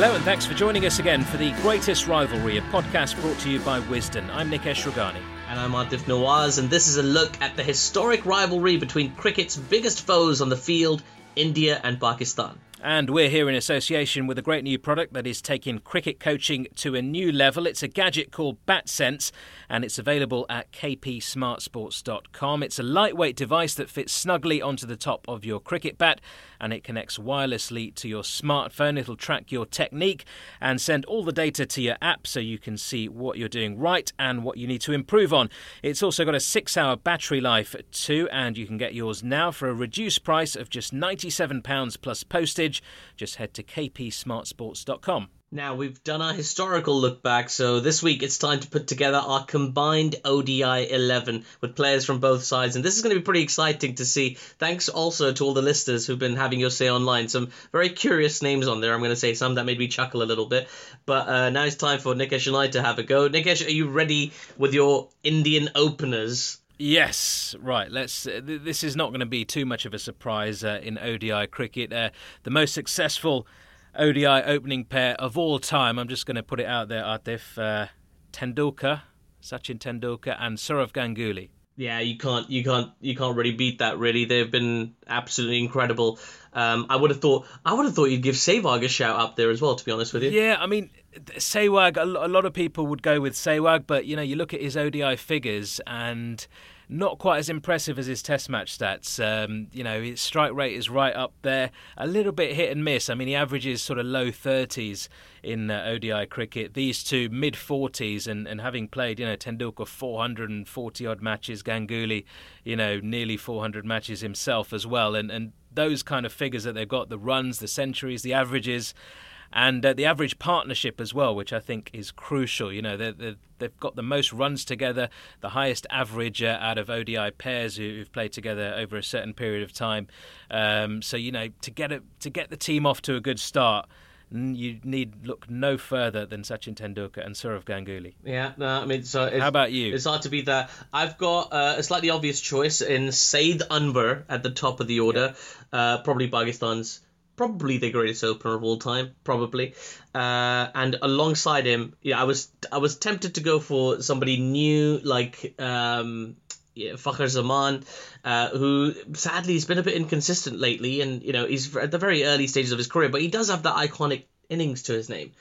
Hello, and thanks for joining us again for the greatest rivalry, a podcast brought to you by Wisden. I'm Nikesh Rughani. And I'm Aatif Nawaz, and this is a look at the historic rivalry between cricket's biggest foes on the field, India and Pakistan. And we're here in association with a great new product that is taking cricket coaching to a new level. It's a gadget called BatSense, and it's available at kpsmartsports.com. It's a lightweight device that fits snugly onto the top of your cricket bat, and it connects wirelessly to your smartphone. It'll track your technique and send all the data to your app so you can see what you're doing right and what you need to improve on. It's also got a six hour battery life too, and you can get yours now for a reduced price of just £97 plus postage. Just head to kpsmartsports.com. Now, we've done our historical look back, so this week it's time to put together our combined ODI 11 with players from both sides. And this is going to be pretty exciting to see. Thanks also to all the listeners who've been having your say online. Some very curious names on there, I'm going to say, some that made me chuckle a little bit. But uh, now it's time for Nikesh and I to have a go. Nikesh, are you ready with your Indian openers? Yes, right. Let's. Uh, th- this is not going to be too much of a surprise uh, in ODI cricket. Uh, the most successful ODI opening pair of all time. I'm just going to put it out there, Aatif. Uh, Tendulkar, Sachin Tendulkar, and Sourav Ganguly. Yeah, you can't, you can't, you can't really beat that. Really, they've been absolutely incredible. Um, I would have thought, I would have thought you'd give Sehwag a shout up there as well. To be honest with you. Yeah, I mean, Sehwag. A lot of people would go with Sehwag, but you know, you look at his ODI figures and not quite as impressive as his Test match stats. Um, you know, his strike rate is right up there, a little bit hit and miss. I mean, he averages sort of low 30s in uh, ODI cricket. These two mid 40s, and, and having played, you know, Tendulkar 440 odd matches, Ganguly, you know, nearly 400 matches himself as well, and and those kind of figures that they've got, the runs, the centuries, the averages and uh, the average partnership as well, which I think is crucial. You know, they have got the most runs together, the highest average uh, out of ODI pairs who, have played together over a certain period of time. Um, so you know, to get it, to get the team off to a good start. You need look no further than Sachin Tendulkar and Sourav Ganguly. Yeah, no, I mean, so how about you? It's hard to beat that. I've got uh, a slightly obvious choice in Saeed Anwar at the top of the order, yeah. uh, probably Pakistan's probably the greatest opener of all time, probably. Uh, and alongside him, yeah, I was I was tempted to go for somebody new like um, yeah, Zaman, uh, who sadly has been a bit inconsistent lately, and you know he's at the very early stages of his career, but he does have that iconic innings to his name.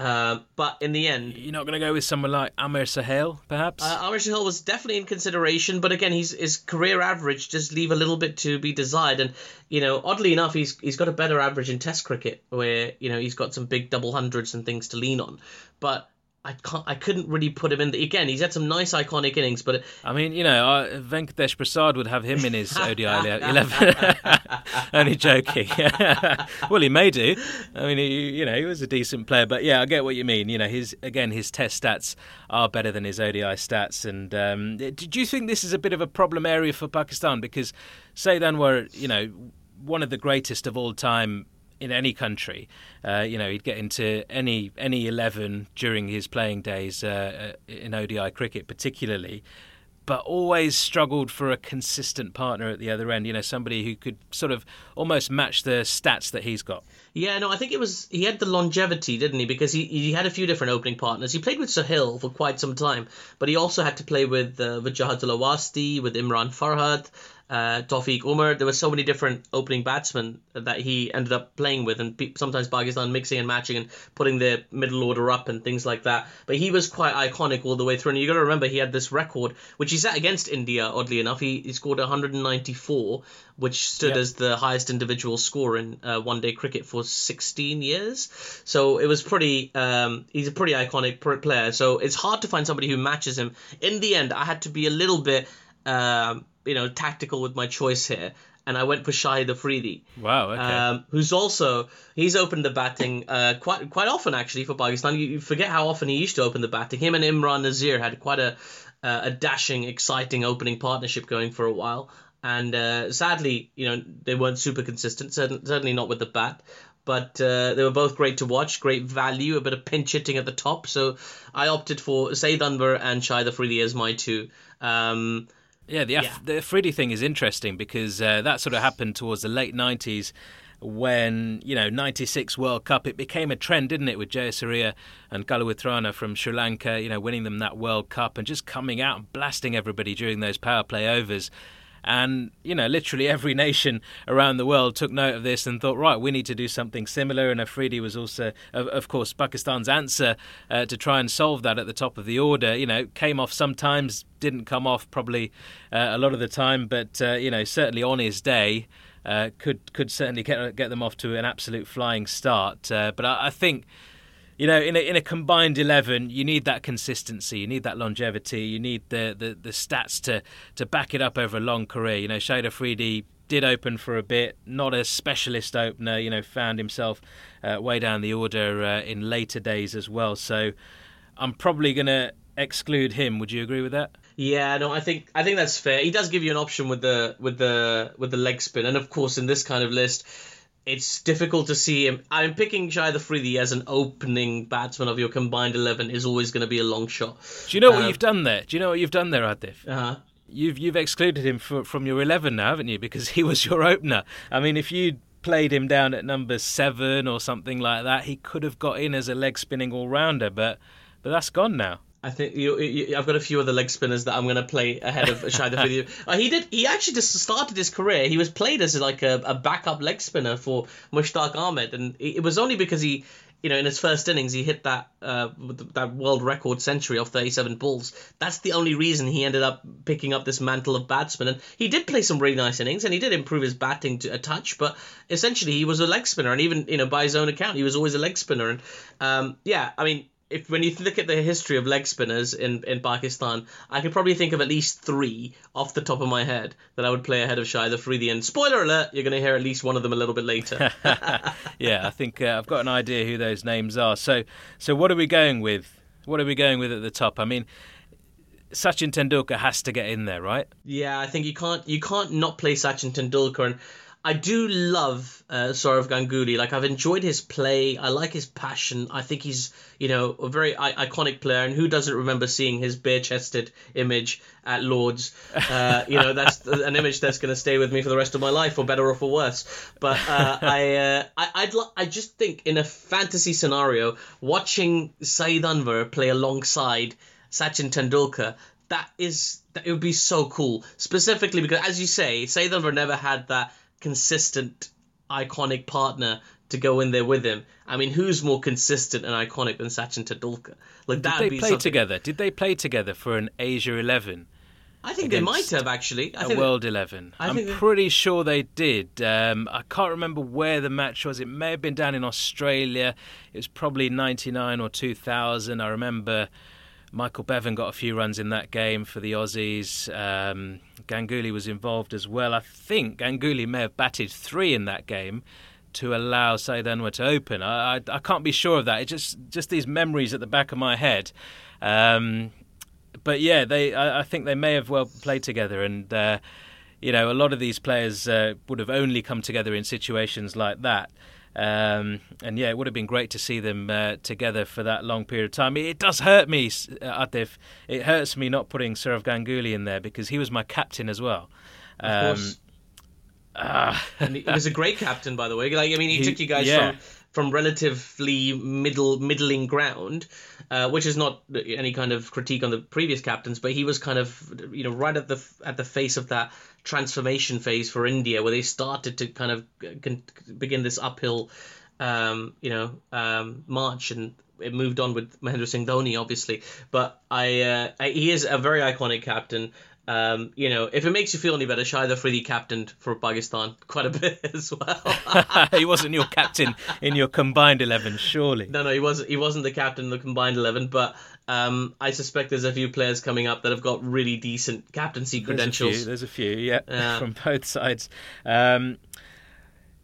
Uh, but in the end, you're not going to go with someone like Aamer Sohail, perhaps. Uh, Aamer Sohail was definitely in consideration, but again, he's, his career average does leave a little bit to be desired. And you know, oddly enough, he's he's got a better average in Test cricket, where you know he's got some big double hundreds and things to lean on. But I can't. I couldn't really put him in. The, again, he's had some nice iconic innings, but I mean, you know, uh, Venkatesh Prasad would have him in his ODI eleven. Only joking. well, he may do. I mean, he, you know, he was a decent player, but yeah, I get what you mean. You know, his again, his Test stats are better than his ODI stats. And um, do you think this is a bit of a problem area for Pakistan because Saeed Anwar, you know, one of the greatest of all time in any country. Uh, you know, he'd get into any any eleven during his playing days uh, uh in ODI cricket, particularly. But always struggled for a consistent partner at the other end. You know, somebody who could sort of almost match the stats that he's got. Yeah, no, I think it was he had the longevity, didn't he? Because he, he had a few different opening partners. He played with Sohail for quite some time, but he also had to play with uh, with Wasti, with Imran Farhat, uh, Taufeeq Umar. There were so many different opening batsmen that he ended up playing with, and sometimes Pakistan mixing and matching and putting their middle order up and things like that. But he was quite iconic all the way through. And you got to remember, he had this record, which he set against India, oddly enough. He, he scored 194 which stood Yep. as the highest individual score in uh, one day cricket for 16 years. So it was pretty. Um, he's a pretty iconic player. So it's hard to find somebody who matches him. In the end, I had to be a little bit, um, you know, tactical with my choice here, and I went for Shahid Afridi Wow. Okay. um, who's also he's opened the batting uh, quite quite often actually for Pakistan. You, you forget how often he used to open the batting. Him and Imran Nazir had quite a uh, a dashing, exciting opening partnership going for a while. And uh, sadly, you know, they weren't super consistent. Certainly, not with the bat. But uh, they were both great to watch, great value, a bit of pinch hitting at the top. So I opted for Saeed Anwar and Shahid Afridi as my two. Um, Yeah, the Af- the Afridi thing is interesting because uh, that sort of happened towards the late '90s when you know '96 World Cup. It became a trend, didn't it, with Jayasuriya and Kaluwitharana from Sri Lanka, you know, winning them that World Cup and just coming out and blasting everybody during those power play overs. And you know, literally every nation around the world took note of this and thought, right, we need to do something similar. And Afridi was also, of, of course, Pakistan's answer uh, to try and solve that at the top of the order. You know, came off sometimes, didn't come off probably uh, a lot of the time, but uh, you know, certainly on his day. Uh, could could certainly get get them off to an absolute flying start, uh, but I, I think you know, in a, in a combined eleven, you need that consistency, you need that longevity, you need the, the, the stats to, to back it up over a long career. You know, Shahid Afridi did open for a bit, not a specialist opener. You know, found himself uh, way down the order uh, in later days as well. So, I'm probably going to exclude him. Would you agree with that? Yeah, no, I think I think that's fair. He does give you an option with the with the with the leg spin, and of course in this kind of list, it's difficult to see him. I'm picking Shahid Afridi as an opening batsman of your combined eleven is always going to be a long shot. Do you know what Um, you've done there? Do you know what you've done there, Aatif? Uh-huh. You've you've excluded him for, from your eleven now, haven't you? Because he was your opener. I mean, if you'd played him down at number seven or something like that, he could have got in as a leg spinning all rounder. But but that's gone now. I think you, you, I've got a few other leg spinners that I'm going to play ahead of Shahid Afridi. Uh, he did. He actually just started his career. He was played as like a, a backup leg spinner for Mushtaq Ahmed, and it it was only because he, you know, in his first innings he hit that uh, that world record century of 37 balls. That's the only reason he ended up picking up this mantle of batsman. And he did play some really nice innings, and he did improve his batting to a touch. But essentially, he was a leg spinner, and even you know by his own account, he was always a leg spinner. And um, yeah, I mean if when you look at the history of leg spinners in, in Pakistan, I could probably think of at least three off the top of my head that I would play ahead of Shahid Afridi. And spoiler alert, you're going to hear at least one of them a little bit later. yeah, I think uh, I've got an idea who those names are. So so what are we going with? What are we going with at the top? I mean, Sachin Tendulkar has to get in there, right? yeah, I think you can't you can't not play Sachin Tendulkar. And I do love uh, Sourav Ganguly. Like I've enjoyed his play. I like his passion. I think he's you know a very I- iconic player. And who doesn't remember seeing his bare-chested image at Lords? Uh, you know that's an image that's going to stay with me for the rest of my life, for better or for worse. But uh, I, uh, I I'd li- I just think in a fantasy scenario, watching Saeed Anwar play alongside Sachin Tendulkar, that is that it would be so cool. Specifically because, as you say, Saeed Anwar never had that consistent, iconic partner to go in there with him. I mean, who's more consistent and iconic than Sachin Tendulkar? Like Did that they would be play something. together? Did they play together for an Asia 11? I think they might have actually. I a World 11. I I'm think they- pretty sure they did. Um, I can't remember where the match was. It may have been down in Australia. It was probably 99 or 2000. I remember Michael Bevan got a few runs in that game for the Aussies. Um, Ganguly was involved as well. I think Ganguly may have batted three in that game to allow Saeed Anwar to open. I, I, I can't be sure of that. It's just, just these memories at the back of my head. Um, but yeah, they I, I think they may have well played together, and uh, you know a lot of these players uh, would have only come together in situations like that. Um, and yeah, it would have been great to see them uh, together for that long period of time. It, does hurt me, uh, Aatif. It hurts me not putting Sourav Ganguly in there because he was my captain as well. Um, Of course. and he he was a great captain, by the way. Like I mean, he, He- took you guys yeah. from from relatively middle middling ground, uh, which is not any kind of critique on the previous captains, but he was kind of you know right at the at the face of that transformation phase for India, where they started to kind of con- begin this uphill, um, you know, um, march and. It moved on with Mahendra Singh Dhoni, obviously, but I, uh, I he is a very iconic captain. Um, you know, if it makes you feel any better, Shahid Afridi captained for Pakistan quite a bit as well. he wasn't your captain in your combined eleven, surely. No, no, he wasn't. He wasn't the captain in the combined eleven, but um, I suspect there's a few players coming up that have got really decent captaincy credentials. There's a few, there's a few yeah, from both sides. Um,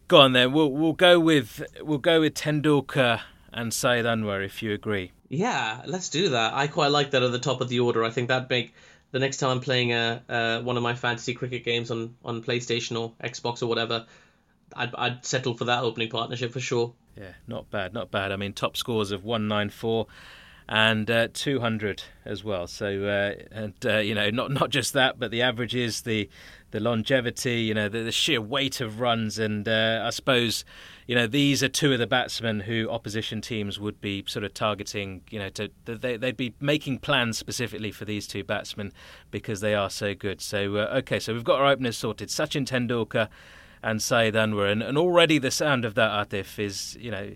go on then. We'll we'll go with we'll go with Tendulkar and Saeed Anwar if you agree. Yeah, let's do that. I quite like that at the top of the order. I think that make the next time I'm playing a, uh, one of my fantasy cricket games on, on PlayStation or Xbox or whatever, I'd, I'd settle for that opening partnership for sure. Yeah, not bad, not bad. I mean, top scores of 194 and uh, 200 as well. So, uh, and uh, you know, not not just that, but the averages, the the longevity, you know, the, the sheer weight of runs, and uh, I suppose, you know, these are two of the batsmen who opposition teams would be sort of targeting. You know, to they, they'd be making plans specifically for these two batsmen because they are so good. So, uh, okay, so we've got our openers sorted: Sachin Tendulkar and Saeed Anwar, and, and already the sound of that Aatif is, you know,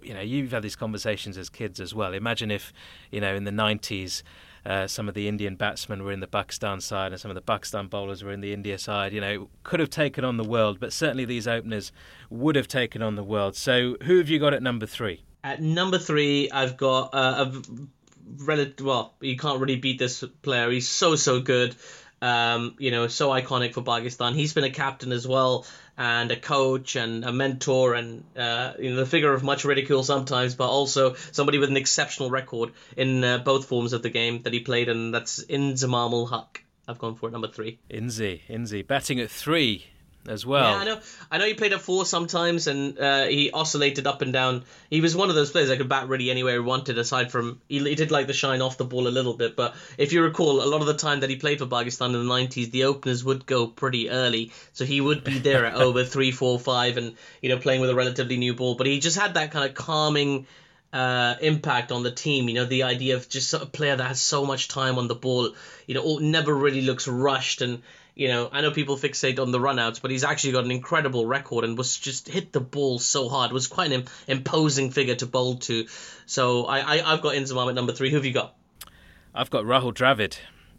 you know, you've had these conversations as kids as well. Imagine if, you know, in the '90s. Uh, some of the Indian batsmen were in the Pakistan side, and some of the Pakistan bowlers were in the India side. You know, could have taken on the world, but certainly these openers would have taken on the world. So, who have you got at number three? At number three, I've got uh, a relative. Well, you can't really beat this player. He's so so good um, you know, so iconic for Pakistan. He's been a captain as well, and a coach and a mentor, and uh, you know, the figure of much ridicule sometimes, but also somebody with an exceptional record in uh, both forms of the game that he played, and that's Inzamam ul Haq. I've gone for number three. Inzi, Inzi, batting at three as well. Yeah, I know. I know he played at four sometimes, and uh, he oscillated up and down. He was one of those players that could bat really anywhere he wanted. Aside from he, he, did like the shine off the ball a little bit, but if you recall, a lot of the time that he played for Pakistan in the nineties, the openers would go pretty early, so he would be there at over three, four, five, and you know playing with a relatively new ball. But he just had that kind of calming. Uh, impact on the team. You know, the idea of just a player that has so much time on the ball, you know, never really looks rushed and you know, I know people fixate on the runouts, but he's actually got an incredible record and was just hit the ball so hard. Was quite an imposing figure to bowl to. So I, I have got Inzamam at number three. Who have you got? I've got Rahul Dravid,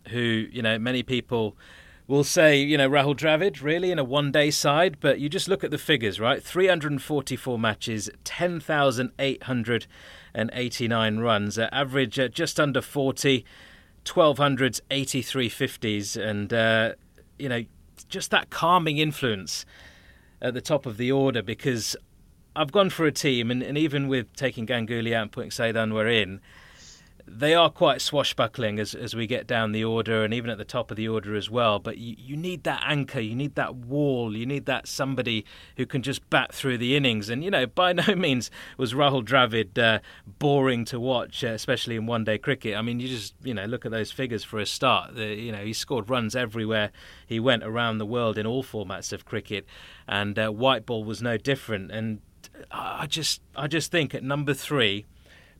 who you know many people will say you know Rahul Dravid really in a one-day side, but you just look at the figures, right? 344 matches, 10,889 runs, uh, average uh, just under 40. 1200s, 83 50s, and uh, you know, just that calming influence at the top of the order because I've gone for a team, and, and even with taking Ganguly out and putting Saeed Anwar in, they are quite swashbuckling as as we get down the order and even at the top of the order as well. But you, you need that anchor, you need that wall, you need that somebody who can just bat through the innings. And you know, by no means was Rahul Dravid uh, boring to watch, uh, especially in one day cricket. I mean, you just you know look at those figures for a start. The, you know, he scored runs everywhere he went around the world in all formats of cricket, and uh, white ball was no different. And I just I just think at number three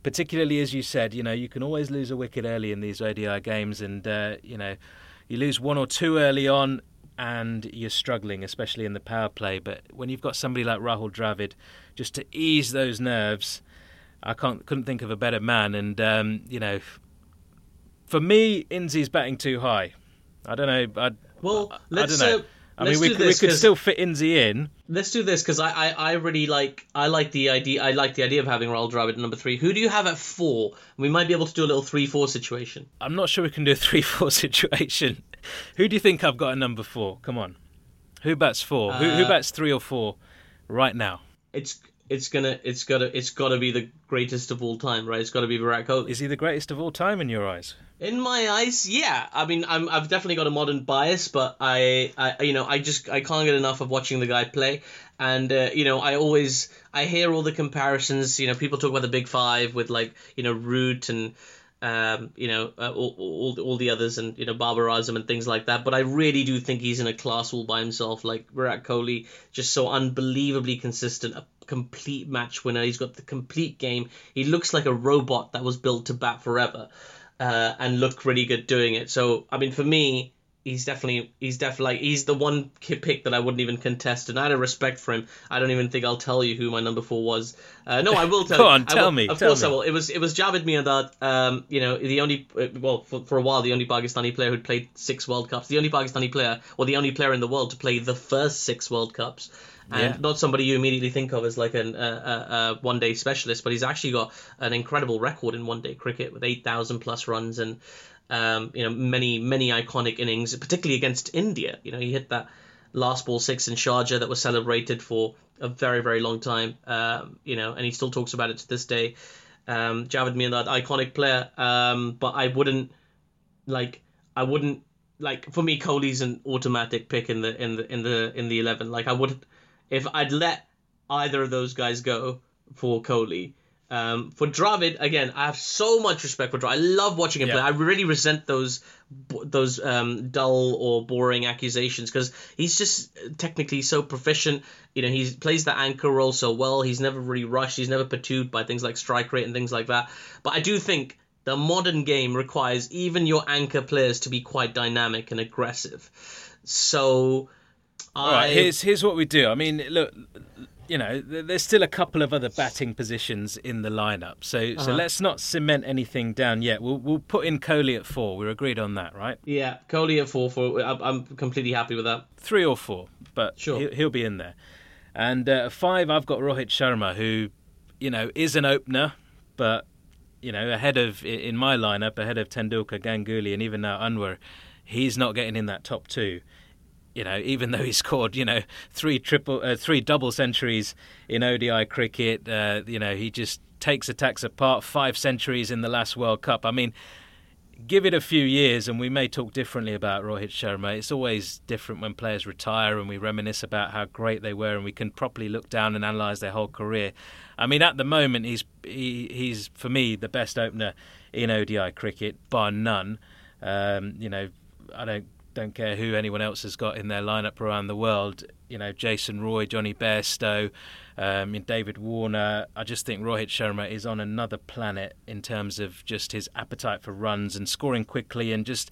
particularly as you said, you know, you can always lose a wicket early in these ODI games, and uh, you know, you lose one or two early on, and you're struggling, especially in the power play. But when you've got somebody like Rahul Dravid, just to ease those nerves, I can't couldn't think of a better man. And um, you know, for me, Inzi's batting too high. I don't know. I, well, I, let's. I don't know. Uh, I mean, we, we could still fit Inzi in. Let's do this because I, I, I really like I like the idea I like the idea of having Rahul Dravid at number three. Who do you have at four? We might be able to do a little three four situation. I'm not sure we can do a three four situation. Who do you think I've got at number four? Come on, who bats four? Uh, who, who uh, bats three or four right now? It's it's gonna it's gotta it's gotta be the greatest of all time, right? It's gotta be Virat Kohli. Is he the greatest of all time in your eyes? In my eyes, yeah. I mean, I'm I've definitely got a modern bias, but I, I you know I just I can't get enough of watching the guy play, and uh, you know I always I hear all the comparisons. You know, people talk about the big five with like you know Root and um, you know, uh, all, all, all the others and, you know, Babar Azam and things like that. But I really do think he's in a class all by himself. Like Virat Kohli, just so unbelievably consistent, a complete match winner. He's got the complete game. He looks like a robot that was built to bat forever uh, and look really good doing it. So, I mean, for me, he's definitely he's definitely like, he's the one pick that I wouldn't even contest, and out of respect for him, I don't even think I'll tell you who my number four was. Uh, no, I will tell. Go you. on, tell will, me. Of tell course, me. I will. It was it was Javed Miandad. Um, you know, the only uh, well for, for a while the only Pakistani player who'd played six World Cups, the only Pakistani player or the only player in the world to play the first six World Cups. And Yeah. not somebody you immediately think of as like an uh, uh, uh, one day specialist, but he's actually got an incredible record in one day cricket with eight thousand plus runs and um, you know many many iconic innings, particularly against India. You know he hit that last ball six in Sharjah that was celebrated for a very very long time. Um, you know, and he still talks about it to this day. Um, Javed Miandad, iconic player, um, but I wouldn't like I wouldn't like for me Kohli's an automatic pick in the in the in the in the eleven. Like I would if I'd let either of those guys go for Kohli. Um, for Dravid, again, I have so much respect for Dravid. I love watching him Yeah. play. I really resent those those um, dull or boring accusations because he's just technically so proficient. You know, he plays the anchor role so well. He's never really rushed. He's never perturbed by things like strike rate and things like that. But I do think the modern game requires even your anchor players to be quite dynamic and aggressive. So, All I right, here's here's what we do. I mean, look, you know, there's still a couple of other batting positions in the lineup, so so let's not cement anything down yet. We'll we'll put in Kohli at four. We're agreed on that, right? yeah, Kohli at four four. I'm- completely happy with that. Three or four, but Sure. he'll, he'll be in there. And uh, five, I've got Rohit Sharma, who, you know, is an opener, but you know, ahead of in my lineup, ahead of Tendulkar, Ganguly, and even now Anwar, he's not getting in that top two. You know, even though he scored, you know, three triple, uh, three double centuries in ODI cricket, uh, you know, he just takes attacks apart. Five centuries in the last World Cup. I mean, give it a few years and we may talk differently about Rohit Sharma. It's always different when players retire and we reminisce about how great they were and we can properly look down and analyse their whole career. I mean, at the moment, he's he, he's for me the best opener in ODI cricket, bar none. Um, you know, I don't don't care who anyone else has got in their lineup around the world. You know, Jason Roy, Jonny Bairstow, um, David Warner. I just think Rohit Sharma is on another planet in terms of just his appetite for runs and scoring quickly and just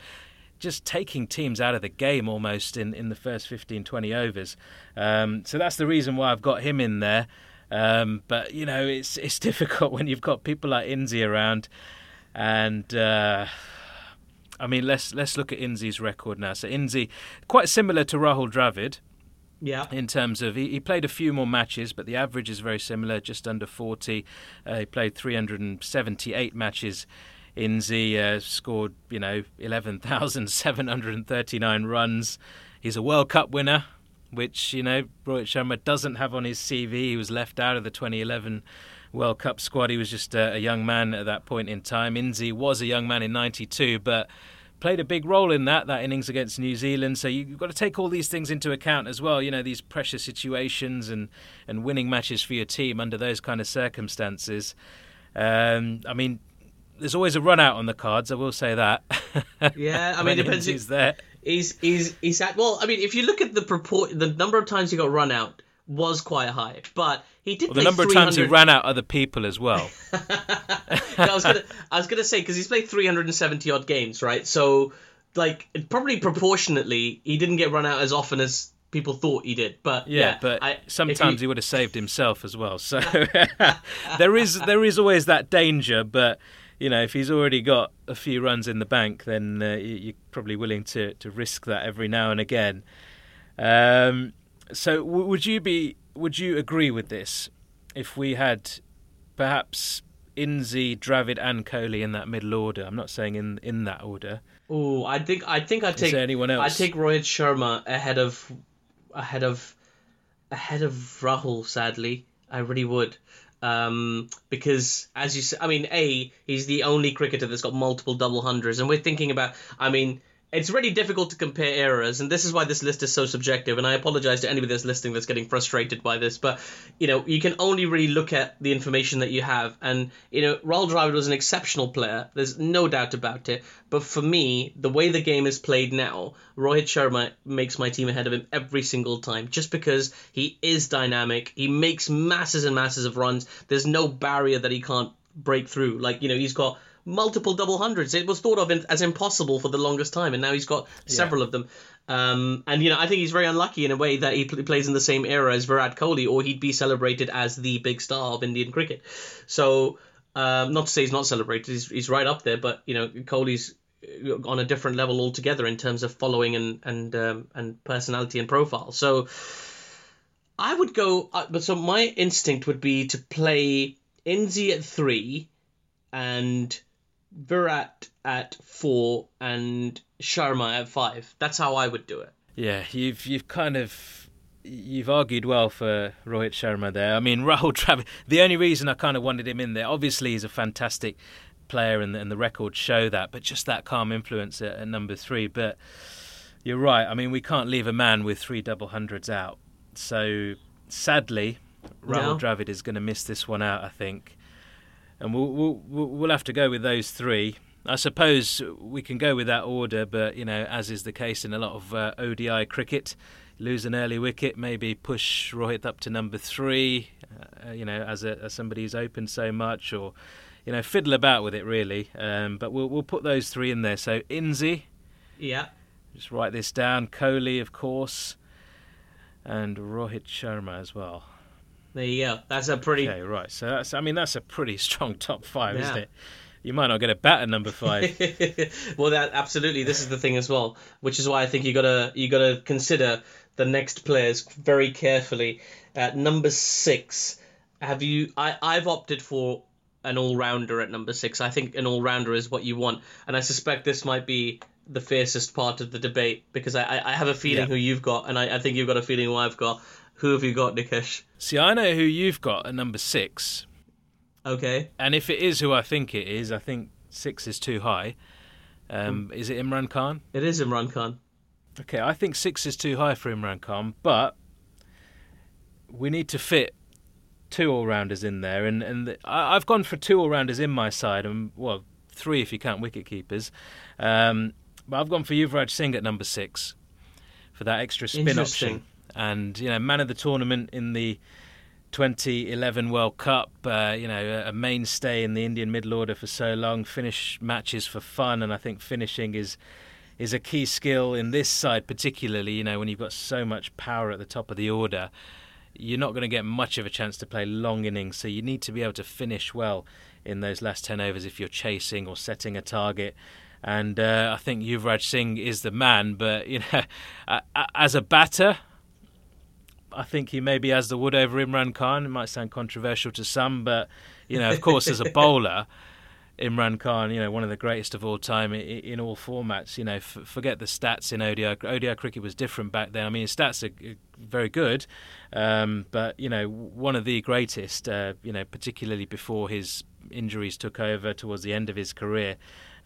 just taking teams out of the game almost in, in the first 15, 20 overs. Um, so that's the reason why I've got him in there. Um, but you know, it's it's difficult when you've got people like Inzi around, and uh, I mean, let's let's look at Inzi's record now. So Inzi, quite similar to Rahul Dravid Yeah. in terms of he, he played a few more matches, but the average is very similar, just under 40. Uh, he played 378 matches. Inzi uh, scored, you know, 11,739 runs. He's a World Cup winner, which, you know, Rohit Sharma doesn't have on his CV. He was left out of the 2011 World Cup squad. He was just a, a young man at that point in time. Inzi was a young man in 92, but played a big role in that that innings against New Zealand. So you've got to take all these things into account as well. You know these pressure situations and and winning matches for your team under those kind of circumstances. Um, I mean, there's always a run out on the cards. I will say that. Yeah, I mean, it depends. Inzi's there. He's he's he's at well. I mean, if you look at the purport, the number of times he got run out was quite high, but he did. Well, the number of times he ran out other people as well. I was gonna I was gonna say because he's played 370 odd games, right? So like probably proportionately, he didn't get run out as often as people thought he did. But Yeah, yeah, but I- sometimes he would have saved himself as well. So there is there is always that danger, but you know if he's already got a few runs in the bank, then uh, you- you're probably willing to to risk that every now and again. Um, so w- would you be would you agree with this if we had perhaps Inzi, Dravid, and Kohli in that middle order? I'm not saying in in that order. Oh, I think I think I take anyone I else? take Rohit Sharma ahead of ahead of ahead of Rahul. Sadly, I really would. Um, because as you said, I mean, a he's the only cricketer that's got multiple double hundreds, and we're thinking about. I mean, it's really difficult to compare eras, and this is why this list is so subjective. And I apologize to anybody that's listening that's getting frustrated by this, but you know, you can only really look at the information that you have. And you know, Rahul Dravid was an exceptional player. There's no doubt about it. But for me, the way the game is played now, Rohit Sharma makes my team ahead of him every single time, just because he is dynamic. He makes masses and masses of runs. There's no barrier that he can't break through. Like you know, he's got multiple double hundreds. It was thought of in, as impossible for the longest time, and now he's got several yeah. of them. Um, and you know, I think he's very unlucky in a way that he pl- plays in the same era as Virat Kohli, or he'd be celebrated as the big star of Indian cricket. So, um, not to say he's not celebrated, he's, he's right up there, but you know, Kohli's uh, on a different level altogether in terms of following and and um, and personality and profile. So, I would go, uh, but so my instinct would be to play Inzi at three, and Virat at four and Sharma at five. That's how I would do it. Yeah, you've you've kind of you've argued well for Rohit Sharma there. I mean, Rahul Dravid. The only reason I kind of wanted him in there, obviously, he's a fantastic player, and, and the records show that. But just that calm influence at, at number three. But you're right. I mean, we can't leave a man with three double hundreds out. So sadly, Rahul no. Dravid is going to miss this one out. I think and we'll, we'll we'll have to go with those three. I suppose we can go with that order, but you know, as is the case in a lot of uh, ODI cricket, lose an early wicket, maybe push Rohit up to number three. Uh, you know, as a as somebody who's opened so much, or you know, fiddle about with it really. Um, but we'll we'll put those three in there. So Inzi, yeah, just write this down. Kohli, of course, and Rohit Sharma as well. There you go. That's a pretty. Okay, right. So that's. I mean, that's a pretty strong top five, yeah. isn't it? You might not get a bat at number five. well, that absolutely. This is the thing as well, which is why I think you gotta you gotta consider the next players very carefully. At number six, have you? I I've opted for an all rounder at number six. I think an all rounder is what you want, and I suspect this might be the fiercest part of the debate because I I have a feeling yeah. who you've got, and I, I think you've got a feeling who I've got. Who have you got, Nikesh? See, I know who you've got at number six. Okay. And if it is who I think it is, I think six is too high. Um, mm. Is it Imran Khan? It is Imran Khan. Okay, I think six is too high for Imran Khan, but we need to fit two all rounders in there, and and the, I, have gone for two all rounders in my side, and well, three if you count wicket keepers. Um, but I've gone for Yuvraj Singh at number six for that extra spin option and you know man of the tournament in the 2011 World Cup, uh, you know, a mainstay in the Indian middle order for so long. Finish matches for fun, and I think finishing is is a key skill in this side, particularly. You know, when you've got so much power at the top of the order, you're not going to get much of a chance to play long innings. So you need to be able to finish well in those last ten overs if you're chasing or setting a target. And uh, I think Yuvraj Singh is the man, but you know, as a batter, I think he maybe has the wood over Imran Khan. It might sound controversial to some, but you know, of course, as a bowler, Imran Khan, you know, one of the greatest of all time in, in all formats. You know, f- forget the stats in ODI. ODI cricket was different back then. I mean, his stats are very good, um, but you know, one of the greatest. Uh, you know, particularly before his injuries took over towards the end of his career,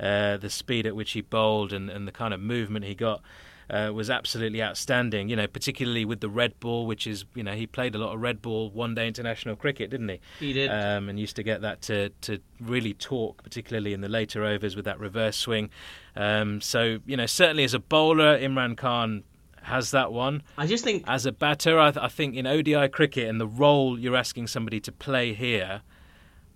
uh, the speed at which he bowled and, and the kind of movement he got uh, was absolutely outstanding. You know, particularly with the red ball, which is you know he played a lot of red ball one day international cricket, didn't he? He did, um, and used to get that to to really talk, particularly in the later overs with that reverse swing. Um, so you know, certainly as a bowler, Imran Khan has that one. I just think as a batter, I, th- I, think in ODI cricket and the role you're asking somebody to play here,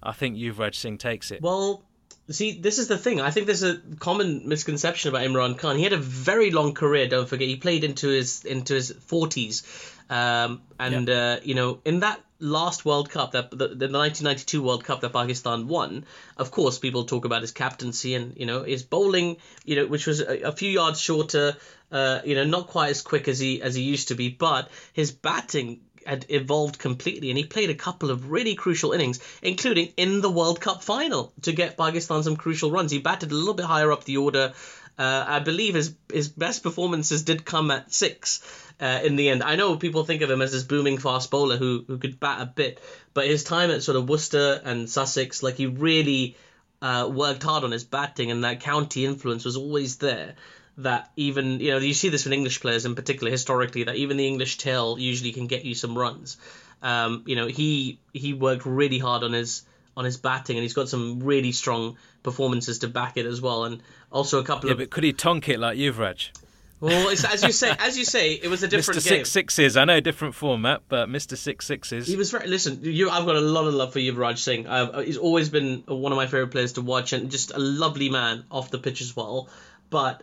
I think Yuvraj Singh takes it. Well, See, this is the thing. I think there's a common misconception about Imran Khan. He had a very long career. Don't forget, he played into his into his forties, um, and uh, you know, in that last World Cup, that the, the 1992 World Cup that Pakistan won, of course, people talk about his captaincy and you know his bowling, you know, which was a, a few yards shorter, uh, you know, not quite as quick as he as he used to be, but his batting had evolved completely, and he played a couple of really crucial innings, including in the World Cup final to get Pakistan some crucial runs. He batted a little bit higher up the order. Uh, I believe his his best performances did come at six uh, in the end. I know people think of him as this booming fast bowler who who could bat a bit, but his time at sort of Worcester and Sussex, like he really uh, worked hard on his batting, and that county influence was always there that even you know you see this in English players in particular historically that even the English tail usually can get you some runs. Um, you know he he worked really hard on his on his batting and he's got some really strong performances to back it as well and also a couple yeah, of but could he tonk it like you've Yuvraj? Well, it's, as you say, as you say, it was a different Mr. game. Six Sixes. I know different format, but Mr. Six Sixes. He was very. Listen, you. I've got a lot of love for Yuvraj Singh. Uh, he's always been one of my favorite players to watch, and just a lovely man off the pitch as well. But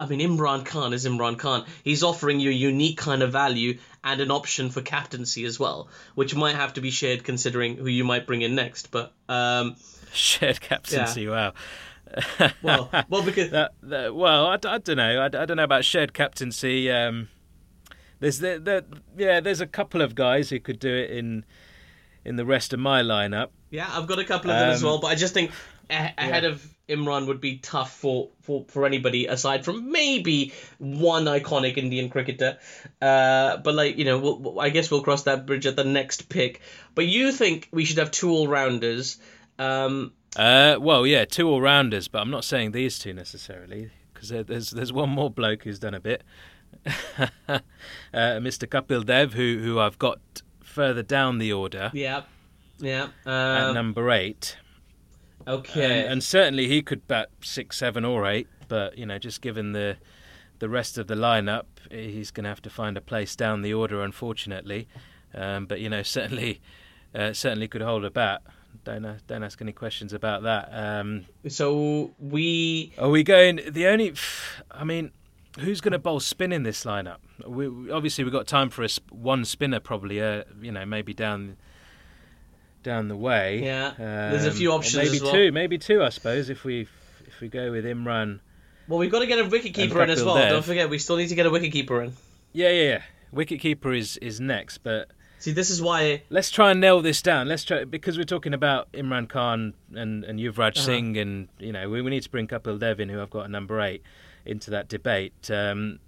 I mean, Imran Khan is Imran Khan. He's offering you a unique kind of value and an option for captaincy as well, which might have to be shared considering who you might bring in next. But um, shared captaincy. Wow. well, well, because that, that, well, I, I don't know. I, I don't know about shared captaincy. Um, there's there, there, yeah, there's a couple of guys who could do it in in the rest of my lineup. Yeah, I've got a couple of them as Um, well, but I just think ahead of Imran would be tough for, for, for anybody aside from maybe one iconic Indian cricketer. Uh, but like you know, we'll, I guess we'll cross that bridge at the next pick. But you think we should have two all rounders? Um, Uh, well, yeah, two all rounders, but I'm not saying these two necessarily because there's there's one more bloke who's done a bit, uh, Mr. Kapil Dev, who who I've got further down the order yeah, yeah. at Um, number eight, okay. and, and certainly he could bat six, seven, or eight. But you know, just given the the rest of the lineup, he's going to have to find a place down the order, unfortunately. Um, but you know, certainly uh, certainly could hold a bat. Don't uh, don't ask any questions about that. Um, so we Are we going? The only, I mean, who's going to bowl spin in this lineup? We, we- obviously we've got time for a sp- one spinner, probably. Uh, you know, maybe down down the way. Yeah, there's a few options Maybe as well. two, maybe two, I suppose. If we if we go with Imran, well we've got to get a wicketkeeper in as well. Dev. Don't forget, we still need to get a wicketkeeper in. yeah, yeah, yeah. Wicket keeper is is next, but See, this is why let's try and nail this down. Let's try because we're talking about Imran Khan and and Yuvraj Uh-huh. Singh, and you know we, we need to bring Kapil Dev in, who I've got a number eight, into that debate. Um,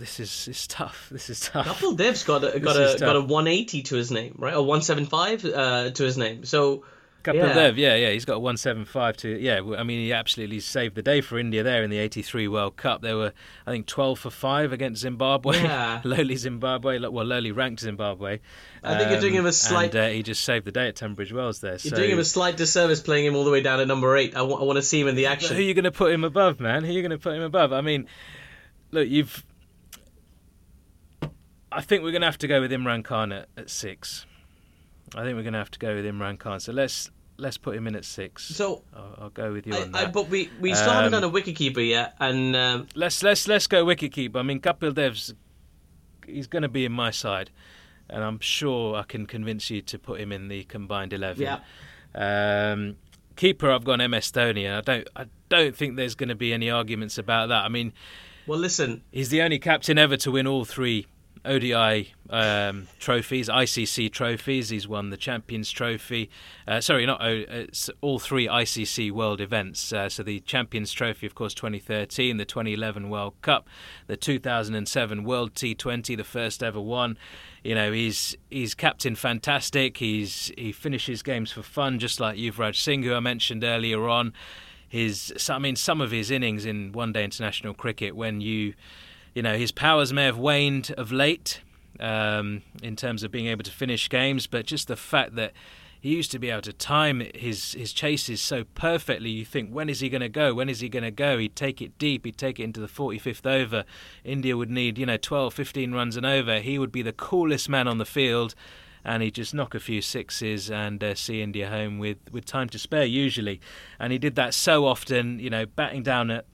this is it's tough. This is tough. Kapil Dev's got a, got a got a 180 to his name, right? Or 175 uh, to his name. So Kapil yeah. Dev, yeah, yeah, he's got a 175 to yeah. I mean, he absolutely saved the day for India there in the '83 World Cup. They were, I think, 12 for five against Zimbabwe, Yeah. lowly Zimbabwe, well, lowly ranked Zimbabwe. I think you're doing him a slight- And uh, he just saved the day at Tunbridge Wells there. you're so. doing him a slight disservice playing him all the way down at number eight. I want to see him in the But action. who are you going to put him above, man? Who are you going to put him above? I mean, look, you've. I think we're going to have to go with Imran Khan at, at six. I think we're going to have to go with Imran Khan. So let's let's put him in at six. So I'll, I'll go with you I, on I, but we we still haven't Um, done a wicketkeeper yet, and um, let's let's let's go wicketkeeper. I mean, Kapil Dev's he's going to be in my side, and I'm sure I can convince you to put him in the combined eleven. Yeah. Um, keeper, I've gone MS Dhoni, and I don't I don't think there's going to be any arguments about that. I mean, well, listen, he's the only captain ever to win all three ODI um, trophies, ICC trophies. He's won the Champions Trophy. Uh, sorry, not o, it's all three ICC World events. Uh, so the Champions Trophy, of course, 2013, the 2011 World Cup, the 2007 World T20, the first ever one. You know, he's he's captain fantastic. He's he finishes games for fun, just like Yuvraj Singh, who I mentioned earlier on. His, I mean, some of his innings in one-day international cricket, when you you know his powers may have waned of late um, in terms of being able to finish games, but just the fact that he used to be able to time his his chases so perfectly. You think, when is he going to go? When is he going to go? He'd take it deep. He'd take it into the 45th over. India would need you know 12, 15 runs and over. He would be the coolest man on the field. And he'd just knock a few sixes and uh, see India home with, with time to spare, usually. And he did that so often, you know, batting down at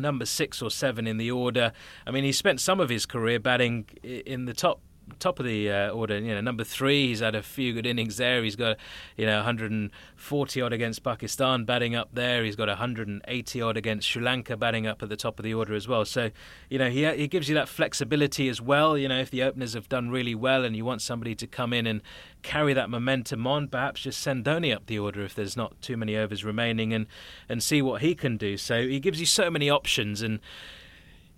number six or seven in the order. I mean, he spent some of his career batting in the top top of the uh, order. You know, number three. He's had a few good innings there. He's got you know 140 odd against Pakistan batting up there. He's got 180 odd against Sri Lanka batting up at the top of the order as well. So you know he he gives you that flexibility as well. You know, if the openers have done really well and you want somebody to come in and carry that momentum on, perhaps just send Dhoni up the order if there's not too many overs remaining and and see what he can do. So he gives you so many options and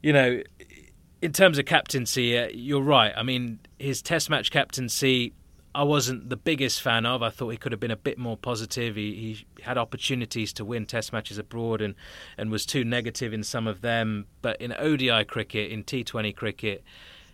you know, in terms of captaincy, uh, you're right. I mean, his Test match captaincy, I wasn't the biggest fan of. I thought he could have been a bit more positive. He, he had opportunities to win Test matches abroad and, and was too negative in some of them. But in ODI cricket, in T20 cricket,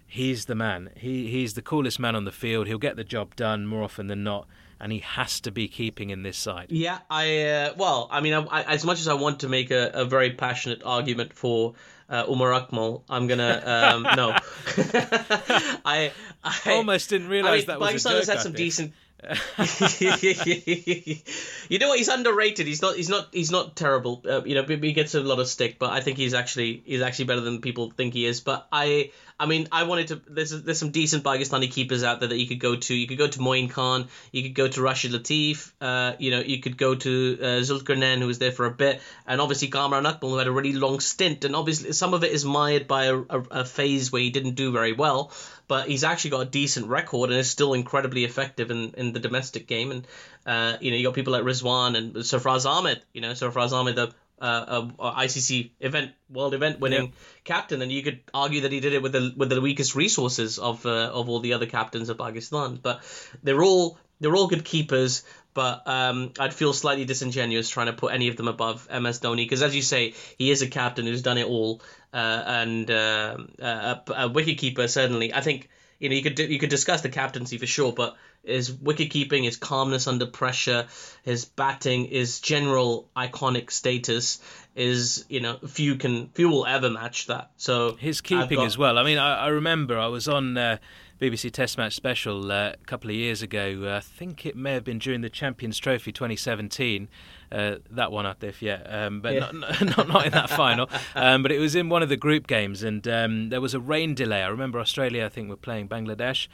he's the man. He he's the coolest man on the field. He'll get the job done more often than not, and he has to be keeping in this side. Yeah, I uh, well, I mean, I, I, as much as I want to make a, a very passionate argument for uh, Umar Akmal, I'm gonna um, no. I, I almost didn't realize I mean, that was joke, has had some decent you know what? He's underrated. He's not. He's not. He's not terrible. Uh, you know, he gets a lot of stick, but I think he's actually he's actually better than people think he is. But I, I mean, I wanted to. There's there's some decent Pakistani keepers out there that you could go to. You could go to Moin Khan. You could go to Rashid Latif. Uh, you know, you could go to uh, Zulkarnain, who was there for a bit, and obviously Kamran Akmal, who had a really long stint. And obviously, some of it is mired by a, a, a phase where he didn't do very well but he's actually got a decent record and is still incredibly effective in, in the domestic game. And uh, you know, you got people like Rizwan and Sarfraz Ahmed. You know, Sarfraz Ahmed, the uh, uh, ICC event, world event winning yeah. captain, and you could argue that he did it with the with the weakest resources of uh, of all the other captains of Pakistan. But they're all they're all good keepers. But um, I'd feel slightly disingenuous trying to put any of them above MS Dhoni because, as you say, he is a captain who's done it all, uh, and uh, a, a wicketkeeper certainly. I think you know you could you could discuss the captaincy for sure, but his wicket keeping, his calmness under pressure, his batting, his general iconic status is you know few can few will ever match that. So his keeping got... as well. I mean, I, I remember I was on. Uh, BBC Test Match special uh, a couple of years ago. Uh, I think it may have been during the Champions Trophy 2017. Uh, that one up there, yeah, um, but yeah. Not, not, not in that final. Um, but it was in one of the group games, and um, there was a rain delay. I remember Australia, I think, were playing Bangladesh,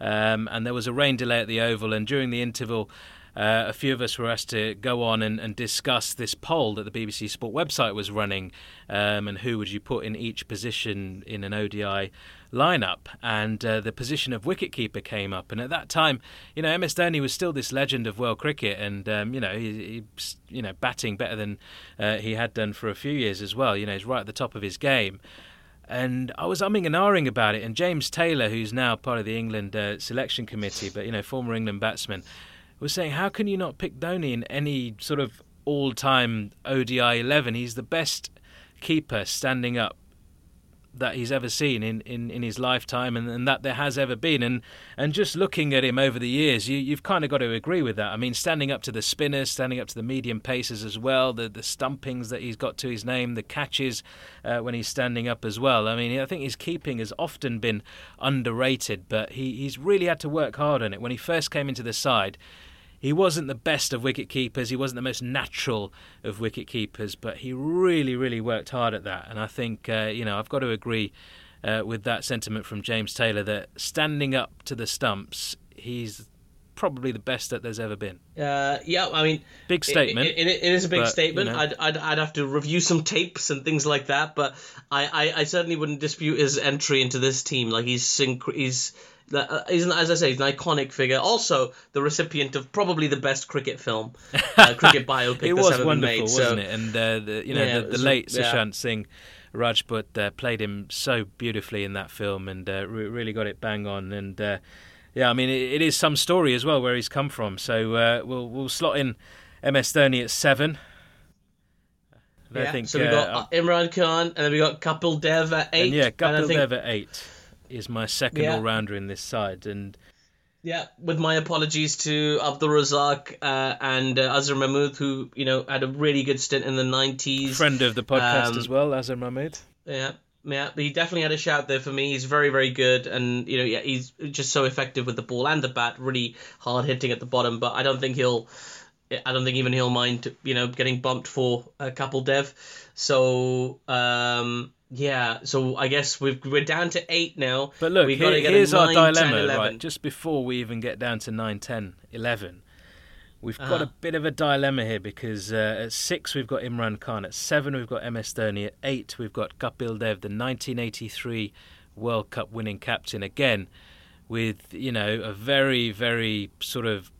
um, and there was a rain delay at the Oval, and during the interval. Uh, a few of us were asked to go on and, and, discuss this poll that the BBC Sport website was running, um, and who would you put in each position in an ODI lineup, and uh, the position of wicketkeeper came up. And at that time, you know, MS Dhoni was still this legend of world cricket, and um, you know, he, he, you know, batting better than uh, he had done for a few years as well. You know, he's right at the top of his game. And I was umming and ahhing about it, and James Taylor, who's now part of the England uh, selection committee, but you know, former England batsman, was saying, "How can you not pick Dhoni in any sort of all-time ODI eleven? He's the best keeper standing up that he's ever seen in, in, in his lifetime and, and that there has ever been. And and just looking at him over the years, you, you've kind of got to agree with that. I mean, standing up to the spinners, standing up to the medium pacers as well, the, the stumpings that he's got to his name, the catches uh, when he's standing up as well. I mean, I think his keeping has often been underrated, but he, he's really had to work hard on it. When he first came into the side, he wasn't the best of wicket keepers. He wasn't the most natural of wicket keepers, but he really, really worked hard at that. And I think, uh, you know, I've got to agree uh, with that sentiment from James Taylor that standing up to the stumps, he's probably the best that there's ever been. Uh, yeah, I mean, big statement. It, it, it is a big but, statement. You know. I'd, I'd, I'd have to review some tapes and things like that, but I, I, I certainly wouldn't dispute his entry into this team. Like he's synch- he's uh, is as I say, he's an iconic figure. Also, the recipient of probably the best cricket film, uh, cricket biopic it that's was ever wonderful, been made. wasn't so, it? And uh, the, you know, yeah, the, the was, late yeah. Sushant Singh Rajput uh, played him so beautifully in that film, and uh, re- really got it bang on. And uh, yeah, I mean, it, it is some story as well where he's come from. So we'll we'll slot in MS Dhoni at seven. I yeah, think, so we got Imran Khan, and then we've got Kapil Dev at eight. And yeah, Kapil think... Dev at eight is my second Yeah. all rounder in this side, and Yeah, with my apologies to Abdul Razak uh, and uh, Azhar Mahmood, who you know had a really good stint in the nineties. friend of the podcast Um, as well, Azhar Mahmood. Yeah, yeah, but he definitely had a shout there for me. He's very, very good, and you know, yeah, he's just so effective with the ball and the bat. Really hard hitting at the bottom, but I don't think he'll. I don't think even he'll mind, you know, getting bumped for a Kapil Dev. So, um, yeah. So I guess we've, we're down to eight now. But look, we here- here's a our dilemma, 10, right? Just before we even get down to 9, 10, 11, we've got Uh-huh. a bit of a dilemma here because uh, at 6 we've got Imran Khan, at 7 we've got MS Dhoni, at 8 we've got Kapil Dev, the 1983 World Cup winning captain, again with, you know, a very, very sort of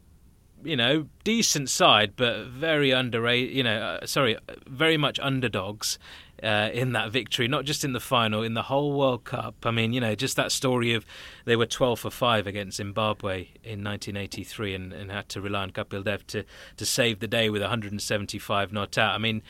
you know, decent side, but very underrated. You know, uh, sorry, very much underdogs uh, in that victory. Not just in the final, in the whole World Cup. I mean, you know, just that story of they were twelve for five against Zimbabwe in 1983, and, and had to rely on Kapil Dev to to save the day with 175 not out. I mean,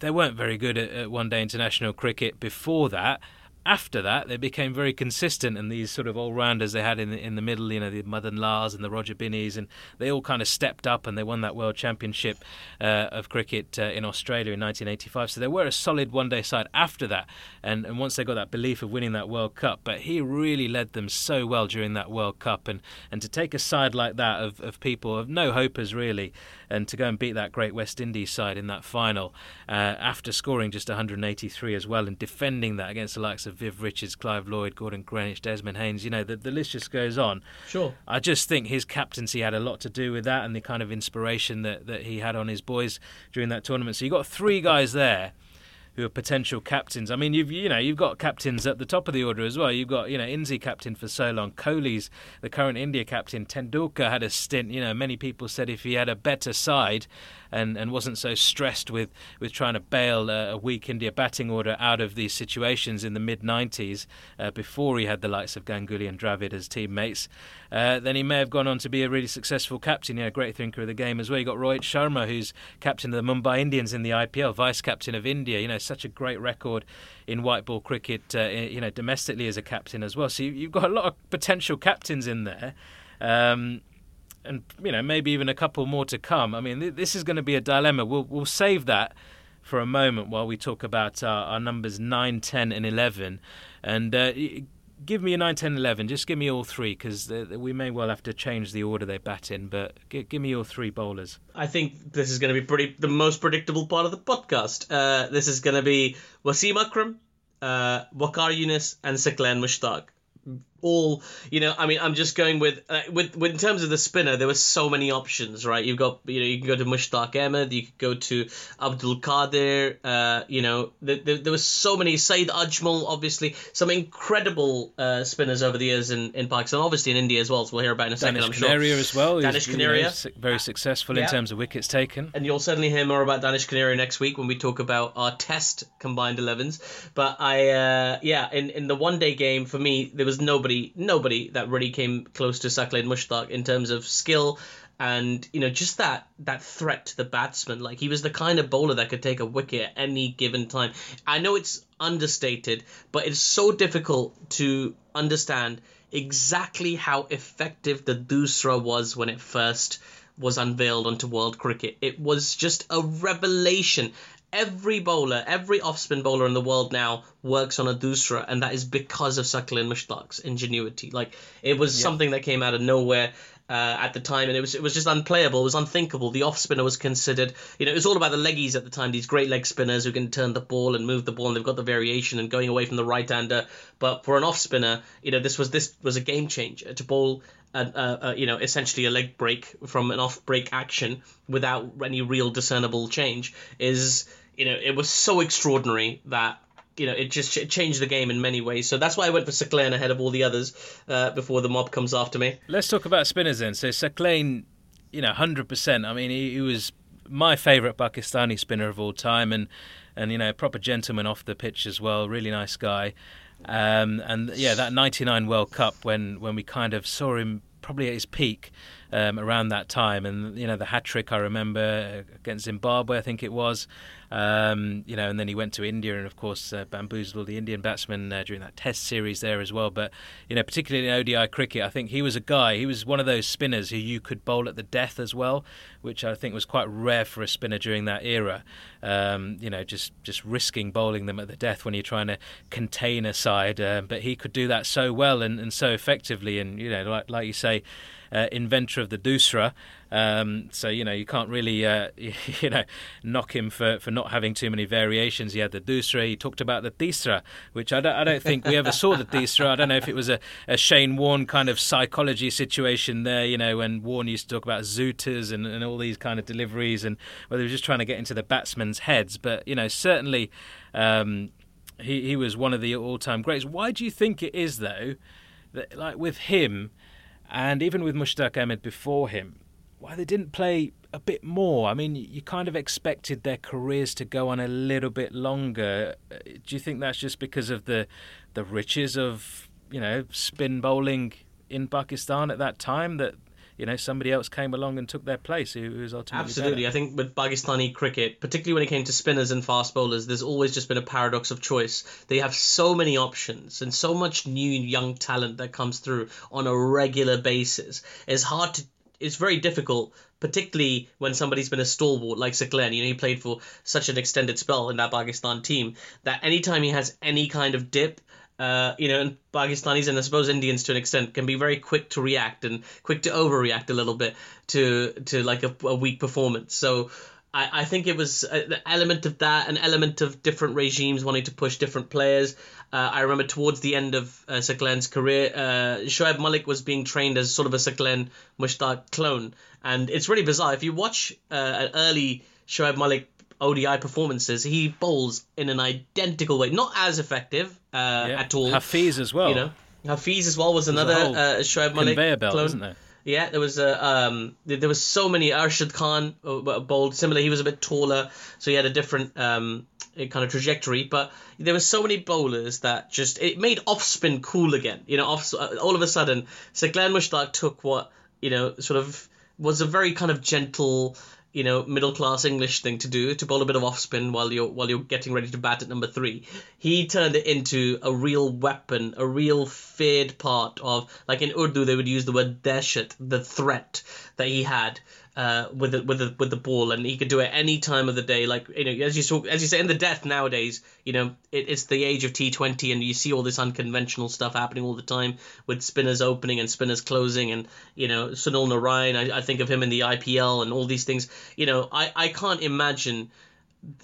they weren't very good at, at one day international cricket before that. After that, they became very consistent, and these sort of all rounders they had in the, in the middle, you know, the Madan Lals and the Roger Binnies, and they all kind of stepped up and they won that World Championship uh, of cricket uh, in Australia in 1985. So they were a solid one day side after that, and, and once they got that belief of winning that World Cup, but he really led them so well during that World Cup, and, and to take a side like that of, of people of no hopers really, and to go and beat that great West Indies side in that final uh, after scoring just 183 as well and defending that against the likes of Viv Richards, Clive Lloyd, Gordon Greenidge, Desmond Haynes. You know, the, the list just goes on. Sure. I just think his captaincy had a lot to do with that and the kind of inspiration that, that he had on his boys during that tournament. So you've got three guys there who are potential captains. I mean, you've you know you've got captains at the top of the order as well. You've got you know Inzi captain for so long. Kohli's the current India captain. Tendulkar had a stint. You know, many people said if he had a better side, and, and wasn't so stressed with, with trying to bail a, a weak India batting order out of these situations in the mid 90s uh, before he had the likes of Ganguly and Dravid as teammates, uh, then he may have gone on to be a really successful captain, you know, great thinker of the game as well. You got Rohit Sharma, who's captain of the Mumbai Indians in the IPL, vice captain of India, you know, such a great record in white ball cricket, uh, you know, domestically as a captain as well. So you've got a lot of potential captains in there. Um, and you know maybe even a couple more to come. I mean, th- this is going to be a dilemma. We'll we'll save that for a moment while we talk about our, our numbers 9, 10, and 11. And uh, give me a 9, 10, 11. Just give me all three because we may well have to change the order they bat in. But g- give me all three bowlers. I think this is going to be pretty the most predictable part of the podcast. Uh, this is going to be Wasim Akram, uh, Waqar Younis, and Saqlain Mushtaq all you know i mean i'm just going with, uh, with with in terms of the spinner there were so many options right you've got you know you can go to mushtaq ahmed you could go to abdul qadir uh, you know there, there, there was so many saeed ajmal obviously some incredible uh, spinners over the years in, in pakistan obviously in india as well so we'll hear about in a second Danish i'm Kaneria sure as well Danish. You know, very successful yeah. in terms of wickets taken and you'll certainly hear more about Danish Kaneria next week when we talk about our test combined 11s but i uh, yeah in, in the one day game for me there was nobody nobody that really came close to Saqlain Mushtaq in terms of skill and you know just that that threat to the batsman. Like he was the kind of bowler that could take a wicket at any given time. I know it's understated but it's so difficult to understand exactly how effective the doosra was when it first was unveiled onto world cricket. It was just a revelation every bowler, every off-spin bowler in the world now works on a doosra, and that is because of Saqlain Mushtaq's ingenuity. Like it was yeah. something that came out of nowhere. Uh, at the time, and it was it was just unplayable. It was unthinkable. The off spinner was considered, you know, it was all about the leggies at the time. These great leg spinners who can turn the ball and move the ball, and they've got the variation and going away from the right hander. But for an off spinner, you know, this was this was a game changer to bowl a, you know essentially a leg break from an off break action without any real discernible change is you know, it was so extraordinary that you know, it just changed the game in many ways. So that's why I went for Saqlain ahead of all the others uh, before the mob comes after me. Let's talk about spinners then. So Saqlain, you know, hundred percent. I mean, he, he was my favourite Pakistani spinner of all time, and and you know, a proper gentleman off the pitch as well. Really nice guy. Um, and yeah, that '99 World Cup when when we kind of saw him probably at his peak um, around that time, and you know the hat trick I remember against Zimbabwe, I think it was. Um, you know, and then he went to India and, of course, uh, bamboozled the Indian batsmen uh, during that Test series there as well. But you know, particularly in ODI cricket, I think he was a guy. He was one of those spinners who you could bowl at the death as well, which I think was quite rare for a spinner during that era. Um, you know, just just risking bowling them at the death when you're trying to contain a side. Uh, but he could do that so well and, and so effectively, and you know, like, like you say uh, inventor of the Doosra. Um, so you know you can't really uh, you know knock him for, for not having too many variations. He had the Doosra. He talked about the Tisra, which I don't, I don't think we ever saw the Tisra. I don't know if it was a, a Shane Warne kind of psychology situation there. You know when Warne used to talk about zooters and, and all these kind of deliveries, and whether he was just trying to get into the batsmen's heads. But you know certainly. Um, he, he was one of the all-time greats. Why do you think it is, though, that like with him, and even with Mushtaq Ahmed before him, why they didn't play a bit more. I mean, you kind of expected their careers to go on a little bit longer. Uh, do you think that's just because of the the riches of you know spin bowling in Pakistan at that time that you know somebody else came along and took their place who, was ultimately absolutely. better. I think with Pakistani cricket, particularly when it came to spinners and fast bowlers, there's always just been a paradox of choice. They have so many options and so much new young talent that comes through on a regular basis. It's hard to it's very difficult, particularly when somebody's been a stalwart like Saqlain. You know, he played for such an extended spell in that Pakistan team that anytime he has any kind of dip, uh, you know, and Pakistanis and I suppose Indians to an extent can be very quick to react and quick to overreact a little bit to to like a, a weak performance. So I, I think it was an element of that, an element of different regimes wanting to push different players. Uh, I remember towards the end of uh, Saqlain's career, uh, Shoaib Malik was being trained as sort of a Saqlain Mushtaq clone. And it's really bizarre. If you watch uh, an early Shoaib Malik ODI performances, he bowls in an identical way. Not as effective uh, Yeah. at all. Hafeez as well. You know, Hafeez as well was another uh, Shoaib Malik belt, clone. wasn't there? Yeah, there was a um, there there was so many. Arshad Khan uh, bowled similar. He was a bit taller, so he had a different um kind of trajectory. But there were so many bowlers that just it made off spin cool again. You know, off uh, all of a sudden, Saqlain Mushtaq took what you know sort of was a very kind of gentle. You know, middle class English thing to do to bowl a bit of off spin while you're while you're getting ready to bat at number three. He turned it into a real weapon, a real feared part of like in Urdu they would use the word dashat, the threat that he had uh, with the with the with the ball, and he could do it any time of the day. Like you know, as you saw, as you say in the death nowadays, you know, it, it's the age of T Twenty, and you see all this unconventional stuff happening all the time with spinners opening and spinners closing, and you know, Sunil Narayan. I, I think of him in the IPL and all these things. You know, I I can't imagine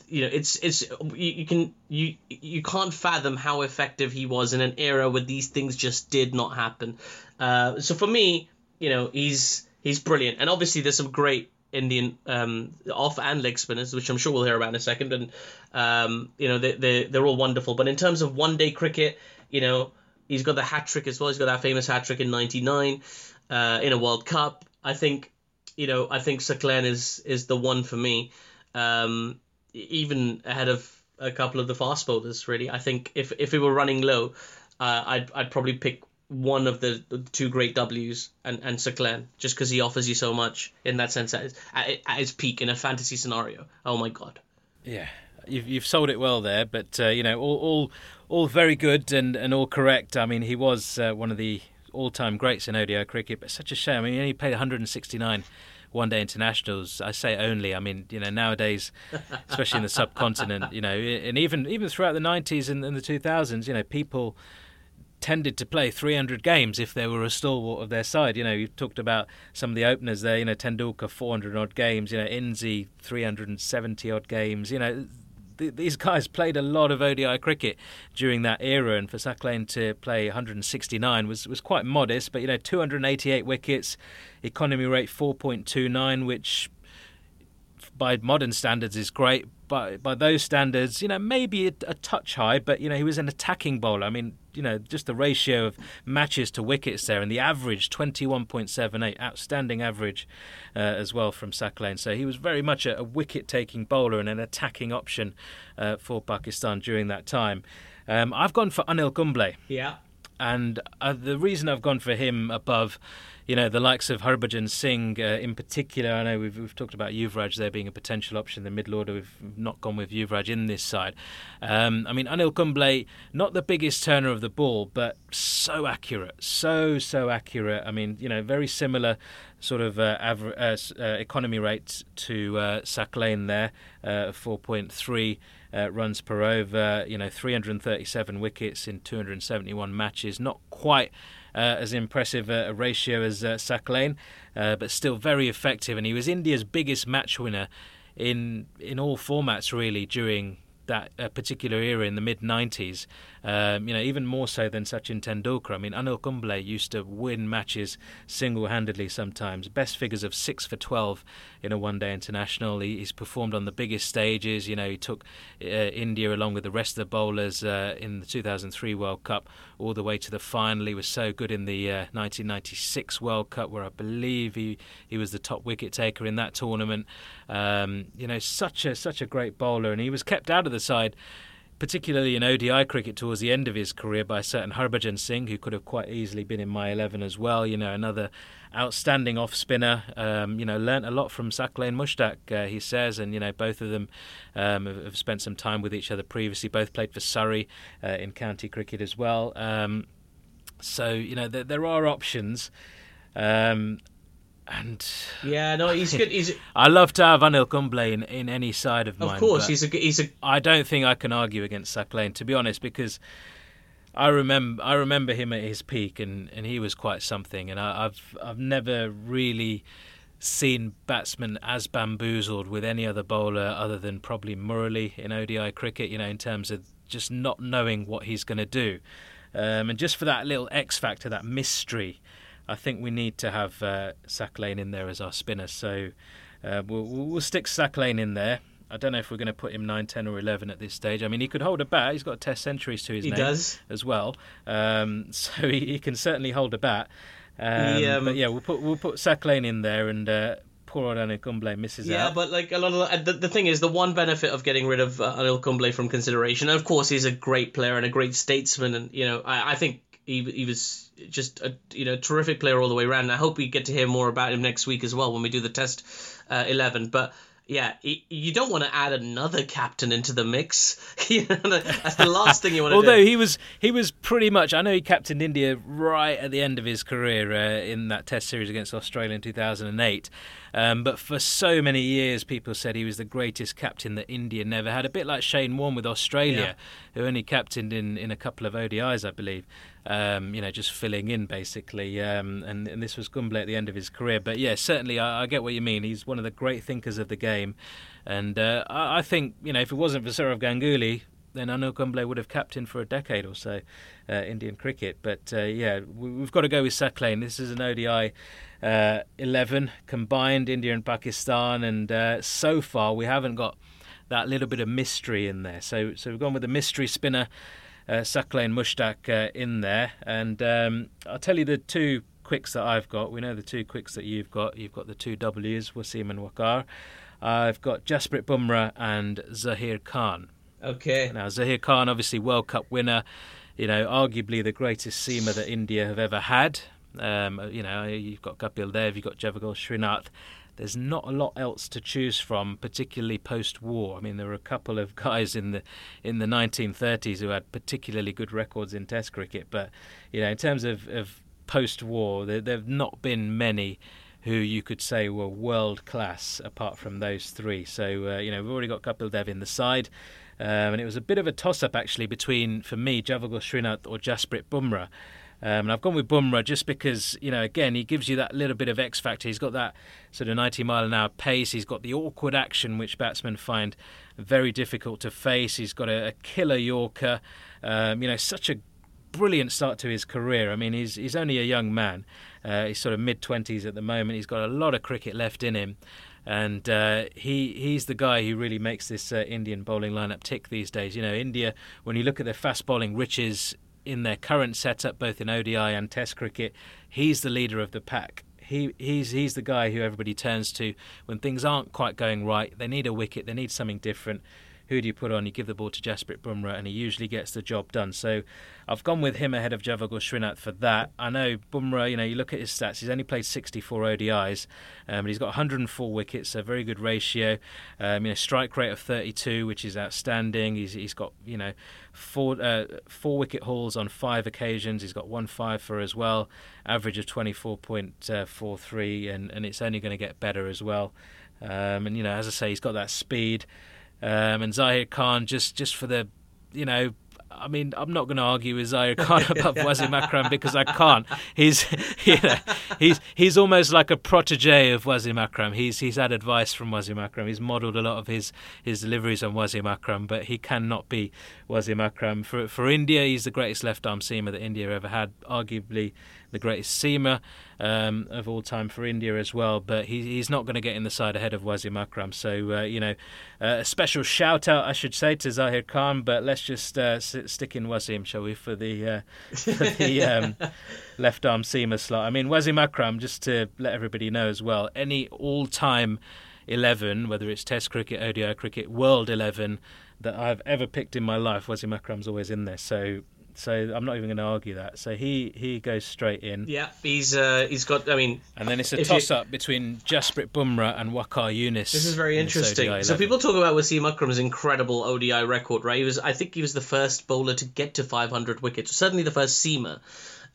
you know it's it's you, you can you you can't fathom how effective he was in an era where these things just did not happen uh, so for me you know he's he's brilliant. And obviously there's some great Indian um, off and leg spinners which I'm sure we'll hear about in a second. And um, you know they, they they're all wonderful. But in terms of one day cricket you know he's got the hat trick as well. He's got that famous hat trick in 99 uh, in a World Cup. I think you know I think Saqlain is is the one for me um, even ahead of a couple of the fast bowlers. Really, I think if if we were running low, uh, I'd I'd probably pick one of the, the two great Ws and and Saqlain just because he offers you so much in that sense at his, at, at his peak in a fantasy scenario. Oh my god. Yeah, you've you've sold it well there, but uh, you know all all all very good and and all correct. I mean, he was uh, one of the all-time greats in ODI cricket, but such a shame. I mean, he only played 169 one-day internationals. I say only. I mean, you know, nowadays, especially in the subcontinent, you know, and even even throughout the 90s and, and the 2000s, you know, people tended to play 300 games if they were a stalwart of their side. You know, you talked about some of the openers there. You know, Tendulkar 400 odd games. You know, Inzi 370 odd games. You know, th- these guys played a lot of ODI cricket during that era, and for Saqlain to play 169 was was quite modest. But you know, 288 wickets, economy rate 4.29, which by modern standards is great. But by those standards, you know, maybe a, a touch high, but you know, he was an attacking bowler. I mean, you know, just the ratio of matches to wickets there, and the average 21.78, outstanding average uh, as well from Saqlain. So he was very much a, a wicket-taking bowler and an attacking option uh, for Pakistan during that time. Um, I've gone for Anil Kumble. Yeah. And uh, the reason I've gone for him above, you know, the likes of Harbhajan Singh uh, in particular, I know we've, we've talked about Yuvraj there being a potential option the middle order. We've not gone with Yuvraj in this side. Um, I mean, Anil Kumble, not the biggest turner of the ball, but so accurate, so, so accurate. I mean, you know, very similar sort of uh, uh, uh, economy rate to uh, Saqlain there, uh, 4.3 uh, runs per over. You know, 337 wickets in 271 matches. Not quite uh, as impressive a, a ratio as uh, uh, but still very effective. And he was India's biggest match winner in in all formats really during that uh, particular era in the mid 90s. Um, you know, even more so than Sachin Tendulkar. I mean, Anil Kumble used to win matches single-handedly sometimes. Best figures of six for 12 in a one-day international. He, he's performed on the biggest stages. You know, he took uh, India along with the rest of the bowlers uh, in the 2003 World Cup all the way to the final. He was so good in the uh, 1996 World Cup, where I believe he, he was the top wicket taker in that tournament. Um, you know, such a such a great bowler, and he was kept out of the side particularly in ODI cricket towards the end of his career, by a certain Harbhajan Singh, who could have quite easily been in my 11 as well. You know, another outstanding off spinner. Um, you know, learnt a lot from Saqlain Mushtaq, uh, he says, and you know both of them um, have, spent some time with each other previously. Both played for Surrey uh, in county cricket as well. Um, so you know there, there are options. Um, and yeah, no, he's good. He's. I love to have Anil Kumble in, in any side of mine. Of course, he's a he's a. I don't think I can argue against Saqlain, to be honest, because I remember I remember him at his peak, and, and he was quite something. And I, have I've never really seen batsmen as bamboozled with any other bowler other than probably Murali in ODI cricket. You know, in terms of just not knowing what he's going to do, um, and just for that little X factor, that mystery. I think we need to have uh, Saqlain in there as our spinner. So uh, we'll, we'll stick Saqlain in there. I don't know if we're going to put him 9, 10, or 11 at this stage. I mean, he could hold a bat. He's got Test centuries to his he name does. as well. Um, so he, he, can certainly hold a bat. Um, he, um, but yeah, we'll put we'll put Saqlain in there and uh, poor old Anil Kumble misses yeah, out. Yeah, but like a lot of the, the thing is the one benefit of getting rid of uh, Anil Kumble from consideration. And of course, he's a great player and a great statesman, and you know I, I think he he was just a you know terrific player all the way around. And I hope we get to hear more about him next week as well when we do the Test uh, eleven. But yeah, you don't want to add another captain into the mix. That's the last thing you want to Although do. Although he was he was pretty much. I know he captained India right at the end of his career uh, in that Test series against Australia in 2008. Um, but for so many years, people said he was the greatest captain that India never had. A bit like Shane Warne with Australia, yeah. who only captained in, in a couple of ODIs, I believe. Um, you know, just filling in basically. Um, and, and, this was Kumble at the end of his career. But yeah, certainly I, I, get what you mean. He's one of the great thinkers of the game. And uh, I, I, think, you know, if it wasn't for Sourav Ganguly, then Anil Kumble would have captained for a decade or so uh, Indian cricket. But uh, yeah, we, have got to go with Saqlain. This is an ODI uh, 11 combined, India and Pakistan. And uh, so far, we haven't got that little bit of mystery in there. So, so we've gone with the mystery spinner uh, Saqlain Mushtaq uh, in there. And um, I'll tell you the two quicks that I've got. We know the two quicks that you've got. You've got the two W's, Wasim and Waqar. I've got Jasprit Bumrah and Zaheer Khan. Okay. Now, Zaheer Khan, obviously World Cup winner, you know, arguably the greatest seamer that India have ever had. Um, you know, you've got Kapil Dev, you've got Javagal Srinath there's not a lot else to choose from, particularly post-war. I mean, there were a couple of guys in the in the 1930s who had particularly good records in Test cricket, but you know, in terms of, of post-war, there, there have not been many who you could say were world class apart from those three. So uh, you know, we've already got Kapil Dev in the side. Um, and it was a bit of a toss up actually between, for me, Javagal Srinath or Jasprit Bumrah. Um, and I've gone with Bumrah just because, you know, again, he gives you that little bit of X factor. He's got that sort of 90 mile an hour pace. He's got the awkward action, which batsmen find very difficult to face. He's got a, a killer Yorker. Um, you know, such a brilliant start to his career. I mean, he's he's only a young man. Uh, he's sort of mid 20s at the moment. He's got a lot of cricket left in him. And uh, he he's the guy who really makes this uh, Indian bowling lineup tick these days. You know, India, when you look at their fast bowling riches in their current setup, both in ODI and Test cricket, he's the leader of the pack. He he's he's the guy who everybody turns to when things aren't quite going right. They need a wicket. They need something different who do you put on? You give the ball to Jasprit Bumrah, and he usually gets the job done. So I've gone with him ahead of Javagal Srinath for that. I know Bumrah, you know, you look at his stats, he's only played 64 ODIs, um, but he's got 104 wickets, a very good ratio. Um, you know, strike rate of 32, which is outstanding. He's, he's got, you know, four, uh, four wicket hauls on five occasions. He's got one five for as well, average of 24.43, and, and it's only going to get better as well. Um, and, you know, as I say, he's got that speed. Um, and Zaheer Khan just just for the you know I mean, I'm not going to argue with Zaheer Khan above Wasim Akram because I can't. He's, you know, he's he's almost like a protege of Wasim Akram. He's he's had advice from Wasim Akram. He's modelled a lot of his, his deliveries on Wasim Akram, but he cannot be Wasim Akram. For for India, he's the greatest left arm seamer that India ever had, arguably the greatest seamer um, of all time for India as well. But he, he's not going to get in the side ahead of Wasim Akram. So, uh, you know, uh, a special shout out, I should say, to Zaheer Khan. But let's just uh, stick in Wasim, shall we, for the, uh, for the um, left arm seamer slot. I mean, Wasim Akram, just to let everybody know as well, any all time 11, whether it's Test cricket, ODI cricket, World 11 that I've ever picked in my life. Wasim Akram's always in there. So so I'm not even going to argue that. So he, he goes straight in. Yeah, he's uh, he's got. I mean, and then it's a toss you... up between Jasprit Bumrah and Waqar Younis. This is very interesting. So people talk about Wasim Akram's incredible ODI record, right? He was, I think, he was the first bowler to get to 500 wickets. Certainly the first seamer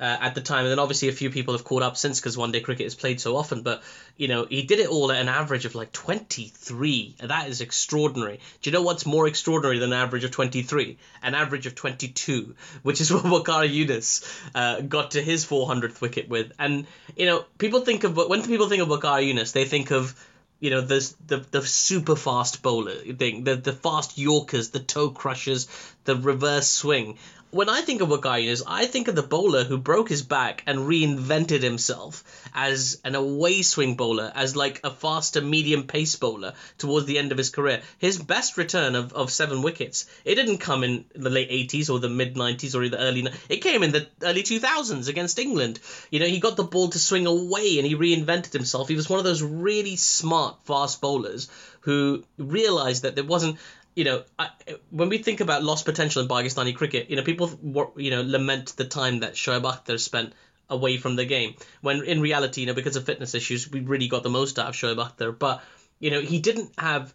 uh, at the time. And then obviously a few people have caught up since because one day cricket is played so often. But, you know, he did it all at an average of like 23. That is extraordinary. Do you know what's more extraordinary than an average of 23? An average of 22, which is what Waqar Younis uh, got to his 400th wicket with. And, you know, people think of, when people think of Waqar Younis, they think of, you know, the the the super fast bowler thing, the the fast Yorkers, the toe crushers, the reverse swing when I think of Younis, I think of the bowler who broke his back and reinvented himself as an away swing bowler, as like a faster medium pace bowler towards the end of his career. His best return of, of seven wickets, it didn't come in the late 80s or the mid 90s or the early, it came in the early 2000s against England. You know, he got the ball to swing away and he reinvented himself. He was one of those really smart fast bowlers who realized that there wasn't you know, I, when we think about lost potential in Pakistani cricket, you know, people you know lament the time that Shoaib Akhtar spent away from the game. When in reality, you know, because of fitness issues, we really got the most out of Shoaib Akhtar. But you know, he didn't have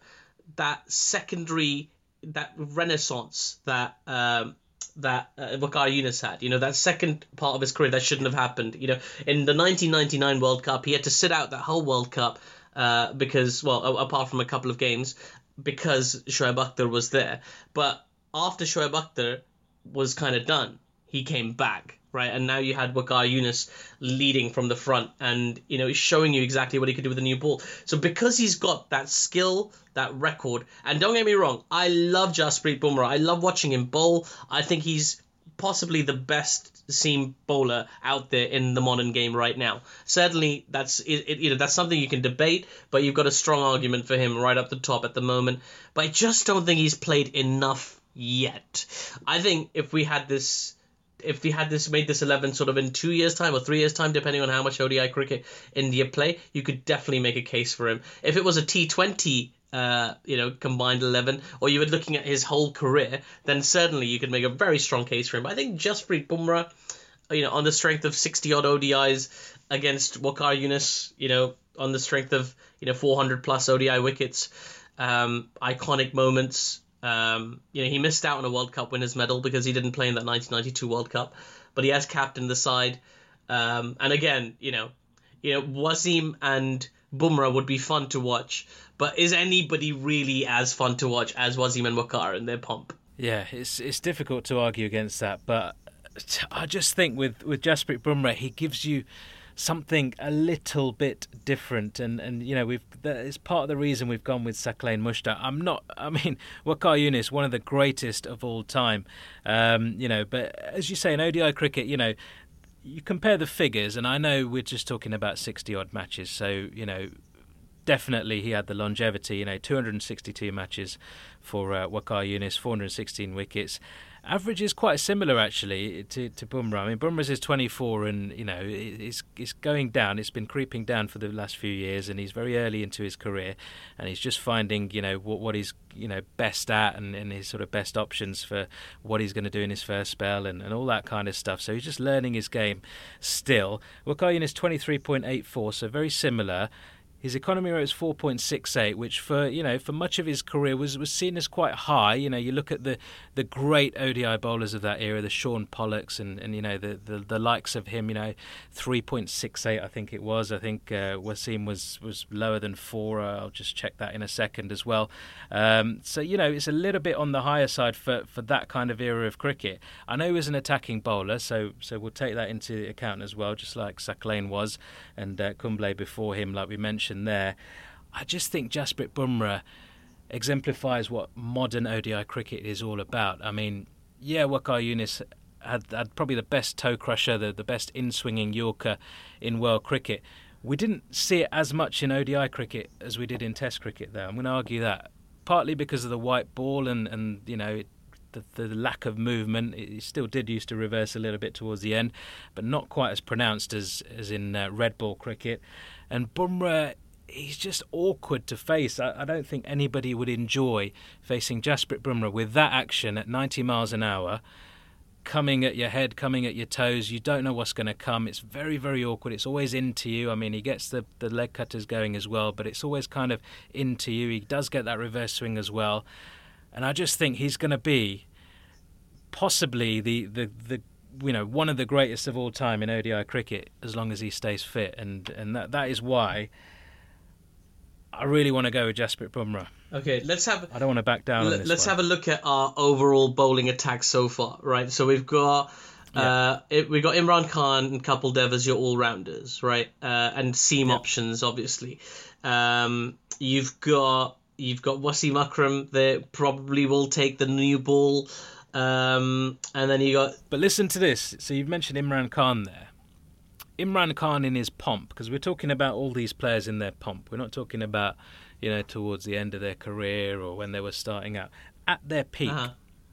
that secondary, that renaissance that. Um, that uh, Waqar Younis had. You know, that second part of his career that shouldn't have happened. You know, in the 1999 World Cup, he had to sit out that whole World Cup uh, because, well, apart from a couple of games, because Shoaib Akhtar was there. But after Shoaib Akhtar was kind of done, he came back, right? And now you had Waqar Younis leading from the front and, you know, he's showing you exactly what he could do with a new ball. So because he's got that skill, that record, and don't get me wrong, I love Jasprit Bumrah. I love watching him bowl. I think he's possibly the best seam bowler out there in the modern game right now. Certainly, that's it, it, you know that's something you can debate, but you've got a strong argument for him right up the top at the moment. But I just don't think he's played enough yet. I think if we had this. If we had this made this eleven sort of in two years' time or three years' time, depending on how much ODI cricket India play, you could definitely make a case for him. If it was a T Twenty uh, you know, combined 11, or you were looking at his whole career, then certainly you could make a very strong case for him. But I think Jasprit Bumrah, you know, on the strength of 60 odd ODIs against Waqar Younis, you know, on the strength of, you know, 400 plus ODI wickets, um, iconic moments. Um, you know, he missed out on a World Cup winners medal because he didn't play in that 1992 World Cup, but he has captained the side. Um, and again, you know, you know, Wasim and Bumrah would be fun to watch, but is anybody really as fun to watch as Wasim and Waqar in their pomp? Yeah, it's it's difficult to argue against that, but I just think with with Jasprit Bumrah, he gives you something a little bit different. And and you know we've that is part of the reason we've gone with Saqlain Mushtaq. I'm not I mean Waqar Younis one of the greatest of all time. Um, you know but as you say in ODI cricket you know you compare the figures, and I know we're just talking about 60 odd matches, so, you know, definitely he had the longevity, you know, 262 matches for uh, Waqar Younis, 416 wickets average is quite similar actually to, to Bumrah. I mean, Bumrah's is 24, and you know it's it's going down. It's been creeping down for the last few years, and he's very early into his career, and he's just finding you know what what he's you know best at and, and his sort of best options for what he's going to do in his first spell and, and all that kind of stuff. So he's just learning his game still. Waqar is 23.84, so very similar. His economy rate was 4.68, which for you know for much of his career was, was seen as quite high. You know, you look at the, the great ODI bowlers of that era, the Shaun Pollocks and, and you know the, the, the likes of him. You know, 3.68 I think it was. I think uh, Wasim was was lower than four. Uh, I'll just check that in a second as well. Um, so you know it's a little bit on the higher side for, for that kind of era of cricket. I know he was an attacking bowler, so so we'll take that into account as well, just like Saqlain was and uh, Kumble before him, like we mentioned there. I just think Jasprit Bumrah exemplifies what modern ODI cricket is all about. I mean, yeah, Waqar Younis had, had probably the best toe crusher, the, the best in swinging Yorker in world cricket. We didn't see it as much in ODI cricket as we did in Test cricket, though. I'm going to argue that partly because of the white ball and, and you know it, the, the lack of movement. It still did used to reverse a little bit towards the end, but not quite as pronounced as as in uh, red ball cricket. And Bumrah he's just awkward to face. I, I, don't think anybody would enjoy facing Jasprit Bumrah with that action at 90 miles an hour, coming at your head, coming at your toes. You don't know what's going to come. It's very, very awkward. It's always into you. I mean, he gets the, the leg cutters going as well, but it's always kind of into you. He does get that reverse swing as well. And I just think he's going to be possibly the, the, the you know one of the greatest of all time in ODI cricket as long as he stays fit, and and that that is why I really want to go with Jasprit Bumrah. Okay, let's have. I don't want to back down. L- let's one. have a look at our overall bowling attack so far. Right, so we've got. Yeah. Uh, it, we've got Imran Khan and Kapil Dev as your all rounders, right? Uh, and seam options, obviously. Um, you've got you've got Wasim Akram that probably will take the new ball. Um, and then you got. But listen to this. So you've mentioned Imran Khan there. Imran Khan in his pomp, because we're talking about all these players in their pomp. We're not talking about, you know, towards the end of their career or when they were starting out. At their peak, uh-huh.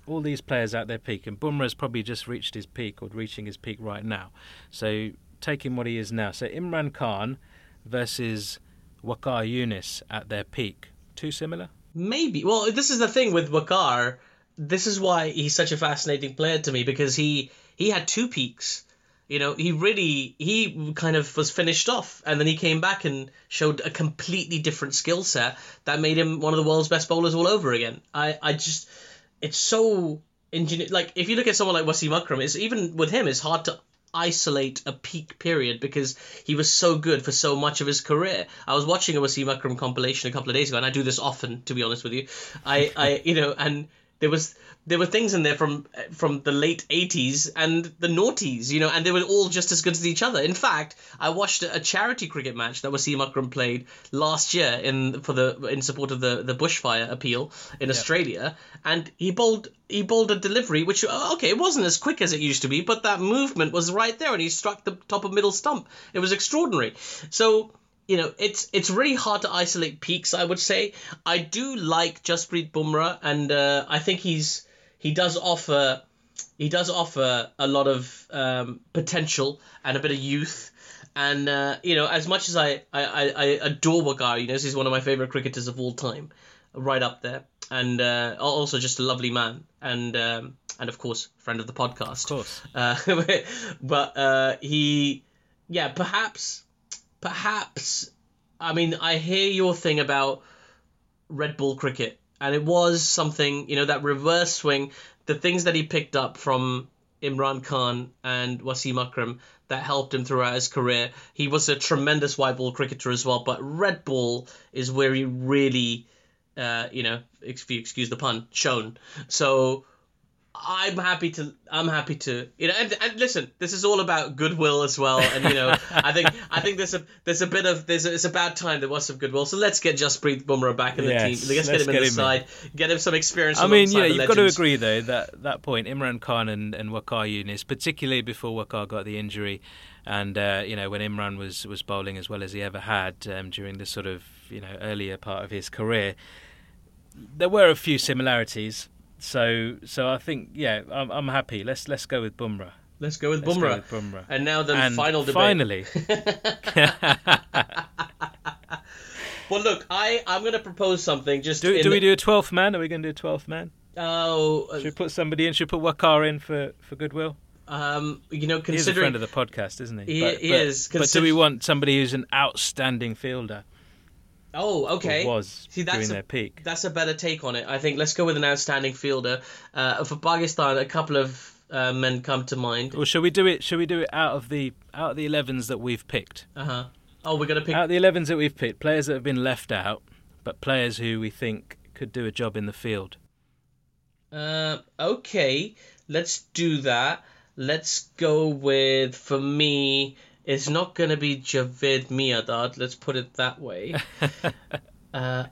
all these players at their peak, and Bumrah's probably just reached his peak or reaching his peak right now. So taking what he is now. So Imran Khan versus Waqar Younis at their peak. Too similar? Maybe. Well, this is the thing with Waqar. This is why he's such a fascinating player to me because he he had two peaks you know, he really he kind of was finished off, and then he came back and showed a completely different skill set that made him one of the world's best bowlers all over again. I I just it's so ingenious. Like if you look at someone like Wasim Akram, it's even with him, it's hard to isolate a peak period because he was so good for so much of his career. I was watching a Wasim Akram compilation a couple of days ago, and I do this often, to be honest with you. I, I you know, and there was there were things in there from from the late 80s and the noughties, you know, and they were all just as good as each other. In fact, I watched a charity cricket match that Wasim Akram played last year in for the in support of the the bushfire appeal in yep. Australia, and he bowled he bowled a delivery which okay, it wasn't as quick as it used to be, but that movement was right there, and he struck the top of middle stump. It was extraordinary. So you know, it's it's really hard to isolate peaks. I would say I do like Jasprit Bumrah, and uh, I think he's he does offer he does offer a lot of um, potential and a bit of youth. And uh, you know, as much as I, I, I adore Waqar, you know, he's one of my favorite cricketers of all time, right up there, and uh, also just a lovely man, and um, and of course, friend of the podcast. Of course. Uh, but uh, he, yeah, perhaps, perhaps. I mean, I hear your thing about red ball cricket and it was something you know that reverse swing, the things that he picked up from Imran Khan and Wasim Akram that helped him throughout his career. He was a tremendous white ball cricketer as well, but red ball is where he really, uh, you know, if you excuse the pun, shone. So I'm happy to. I'm happy to. You know, and, and listen, this is all about goodwill as well. And you know, I think I think there's a there's a bit of there's a, it's about time there was some goodwill. So let's get Jasprit Bumrah back in the yes, team. Let's, let's get him in the side. In. Get him some experience. I mean, yeah, you've got to agree though that that point, Imran Khan and and Waqar Younis, particularly before Waqar got the injury, and uh, you know when Imran was was bowling as well as he ever had um, during the sort of you know earlier part of his career, there were a few similarities so so I think yeah, I'm, I'm happy. Let's let's go with Bumrah. Let's go with, let's Bumrah. Go with Bumrah. And now the and final debate. Finally. well, look, I I'm going to propose something. Just do, do we do a twelfth man? Are we going to do a twelfth man? Oh, uh, should we put somebody in? Should we put Waqar in for for goodwill? Um, you know, considering he's a friend of the podcast, isn't he? He, but, he but, is. Consider- but do we want somebody who's an outstanding fielder? Oh, okay. was See, that's during a, their peak. That's a better take on it. I think let's go with an outstanding fielder. Uh, for Pakistan, a couple of uh, men come to mind. Or shall we do it? Shall we do it out of the out of the 11s that we've picked? Uh huh. Oh, we're gonna pick out the 11s that we've picked. Players that have been left out, but players who we think could do a job in the field. Uh, okay, let's do that. Let's go with for me it's not going to be Javed Miandad, let's put it that way. uh,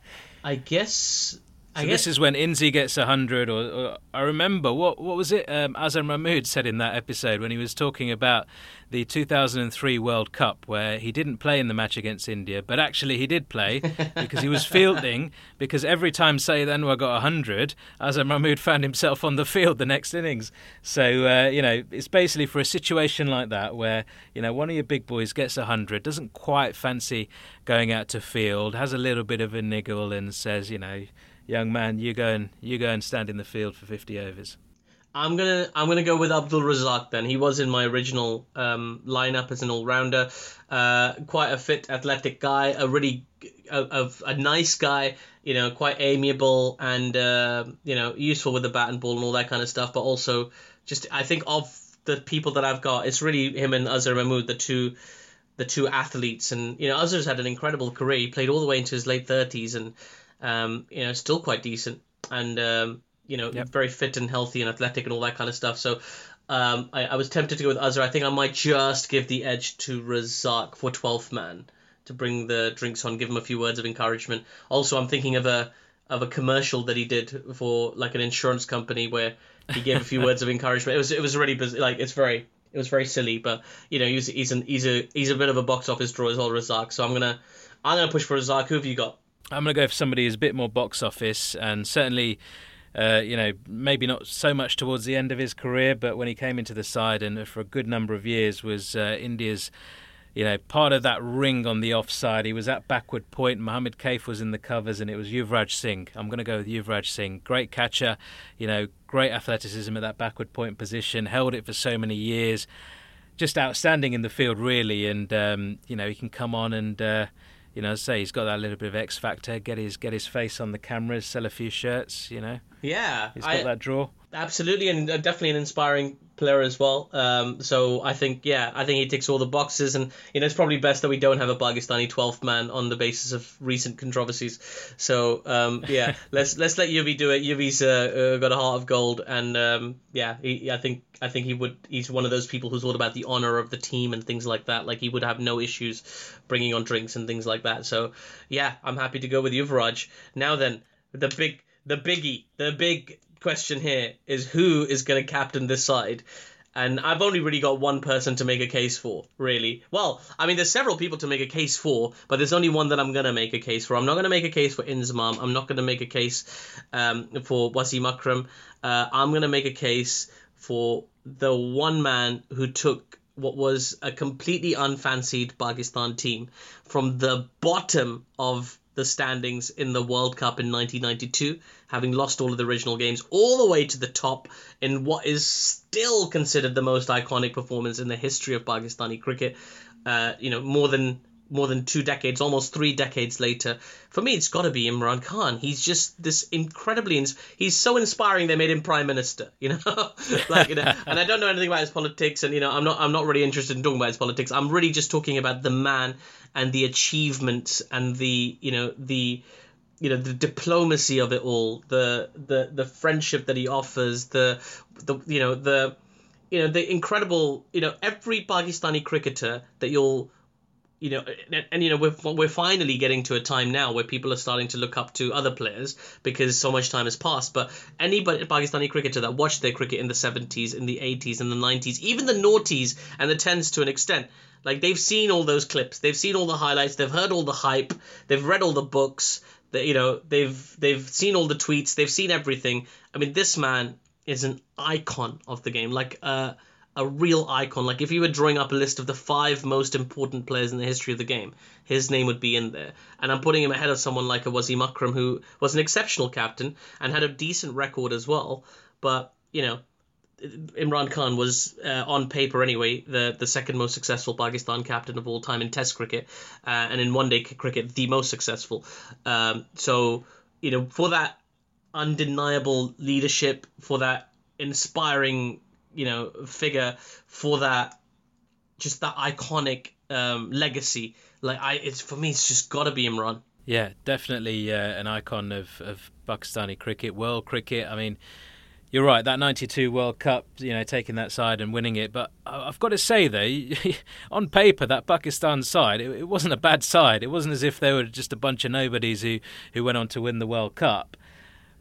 I guess So this is when Inzi gets 100, or, or, I remember, what what was it um, Azhar Mahmood said in that episode when he was talking about the 2003 World Cup, where he didn't play in the match against India, but actually he did play because he was fielding, because every time Saeed Anwar got 100, Azhar Mahmood found himself on the field the next innings. So, uh, you know, it's basically for a situation like that where, you know, one of your big boys gets 100, doesn't quite fancy going out to field, has a little bit of a niggle and says, you know, young man, you go and you go and stand in the field for 50 overs. I'm gonna I'm gonna go with Abdul Razak then. He was in my original um, lineup as an all rounder. Uh, quite a fit, athletic guy. A really a, a, a nice guy. You know, quite amiable and uh, you know useful with the bat and ball and all that kind of stuff. But also, just I think of the people that I've got, it's really him and Azhar Mahmood, the two the two athletes. And you know, Azhar's had an incredible career. He played all the way into his late thirties and um, you know, still quite decent. And um, you know, yep. very fit and healthy and athletic and all that kind of stuff. So um, I, I, was tempted to go with Azhar. I think I might just give the edge to Razak for 12th man to bring the drinks on, give him a few words of encouragement. Also, I'm thinking of a of a commercial that he did for like an insurance company where he gave a few words of encouragement. It was it was really like it's very it was very silly, but you know he's he's an, he's a he's a bit of a box office draw as well, Razak. So I'm gonna I'm gonna push for Razak. Who have you got? I'm gonna go for somebody who's a bit more box office and certainly uh, you know, maybe not so much towards the end of his career, but when he came into the side and for a good number of years was uh, India's, you know, part of that ring on the offside. He was at backward point. Mohammed Kaif was in the covers, and it was Yuvraj Singh. I'm going to go with Yuvraj Singh. Great catcher, you know, great athleticism at that backward point position. Held it for so many years. Just outstanding in the field, really, and um, you know he can come on and. Uh, you know, say he's got that little bit of X factor. Get his get his face on the cameras, sell a few shirts. You know. Yeah, he's got I, that draw. Absolutely, and uh, definitely an inspiring player as well. Um, so I think, yeah, I think he ticks all the boxes, and you know, it's probably best that we don't have a Pakistani 12th man on the basis of recent controversies. So um, yeah, let's let's let Yuvi do it. Yuvi's uh, uh, got a heart of gold, and um, yeah, he, I think I think he would. He's one of those people who's all about the honor of the team and things like that. Like he would have no issues bringing on drinks and things like that. So yeah, I'm happy to go with Yuvraj. Now then, the big the biggie, the big question here is who is going to captain this side? And I've only really got one person to make a case for, really. Well, I mean, there's several people to make a case for, but there's only one that I'm going to make a case for. I'm not going to make a case for Inzamam. I'm not going to make a case um, for Wasim Akram. Uh, I'm going to make a case for the one man who took what was a completely unfancied Pakistan team from the bottom of the standings in the World Cup in 1992, having lost all of the original games, all the way to the top in what is still considered the most iconic performance in the history of Pakistani cricket. Uh, you know, more than more than two decades, almost three decades later. For me, it's got to be Imran Khan. He's just this incredibly, ins- he's so inspiring. They made him prime minister, you know, like you know. and I don't know anything about his politics, and you know, I'm not, I'm not really interested in talking about his politics. I'm really just talking about the man and the achievements and the, you know, the you know the diplomacy of it all the the the friendship that he offers the the you know the you know the incredible you know every pakistani cricketer that you'll you know, and, and, you know we're we're finally getting to a time now where people are starting to look up to other players because so much time has passed. But anybody Pakistani cricketer that watched their cricket in the 70s, in the 80s, in the 90s, even the noughties and the tens to an extent, like they've seen all those clips, they've seen all the highlights, they've heard all the hype, they've read all the books, you know they've they've seen all the tweets, they've seen everything. I mean, this man is an icon of the game, like. uh a real icon. Like if you were drawing up a list of the five most important players in the history of the game, his name would be in there. And I'm putting him ahead of someone like a Wasim Akram, who was an exceptional captain and had a decent record as well. But you know, Imran Khan was uh, on paper anyway the the second most successful Pakistan captain of all time in Test cricket, uh, and in one day cricket the most successful. Um, so you know, for that undeniable leadership, for that inspiring you know figure for that just that iconic um, legacy. Like I, it's for me, it's just got to be Imran. Yeah, definitely uh, an icon of, of Pakistani cricket, world cricket. I mean, you're right. That '92 World Cup, you know, taking that side and winning it. But I've got to say, though, on paper, that Pakistan side, it, wasn't a bad side. It wasn't as if they were just a bunch of nobodies who, who went on to win the World Cup.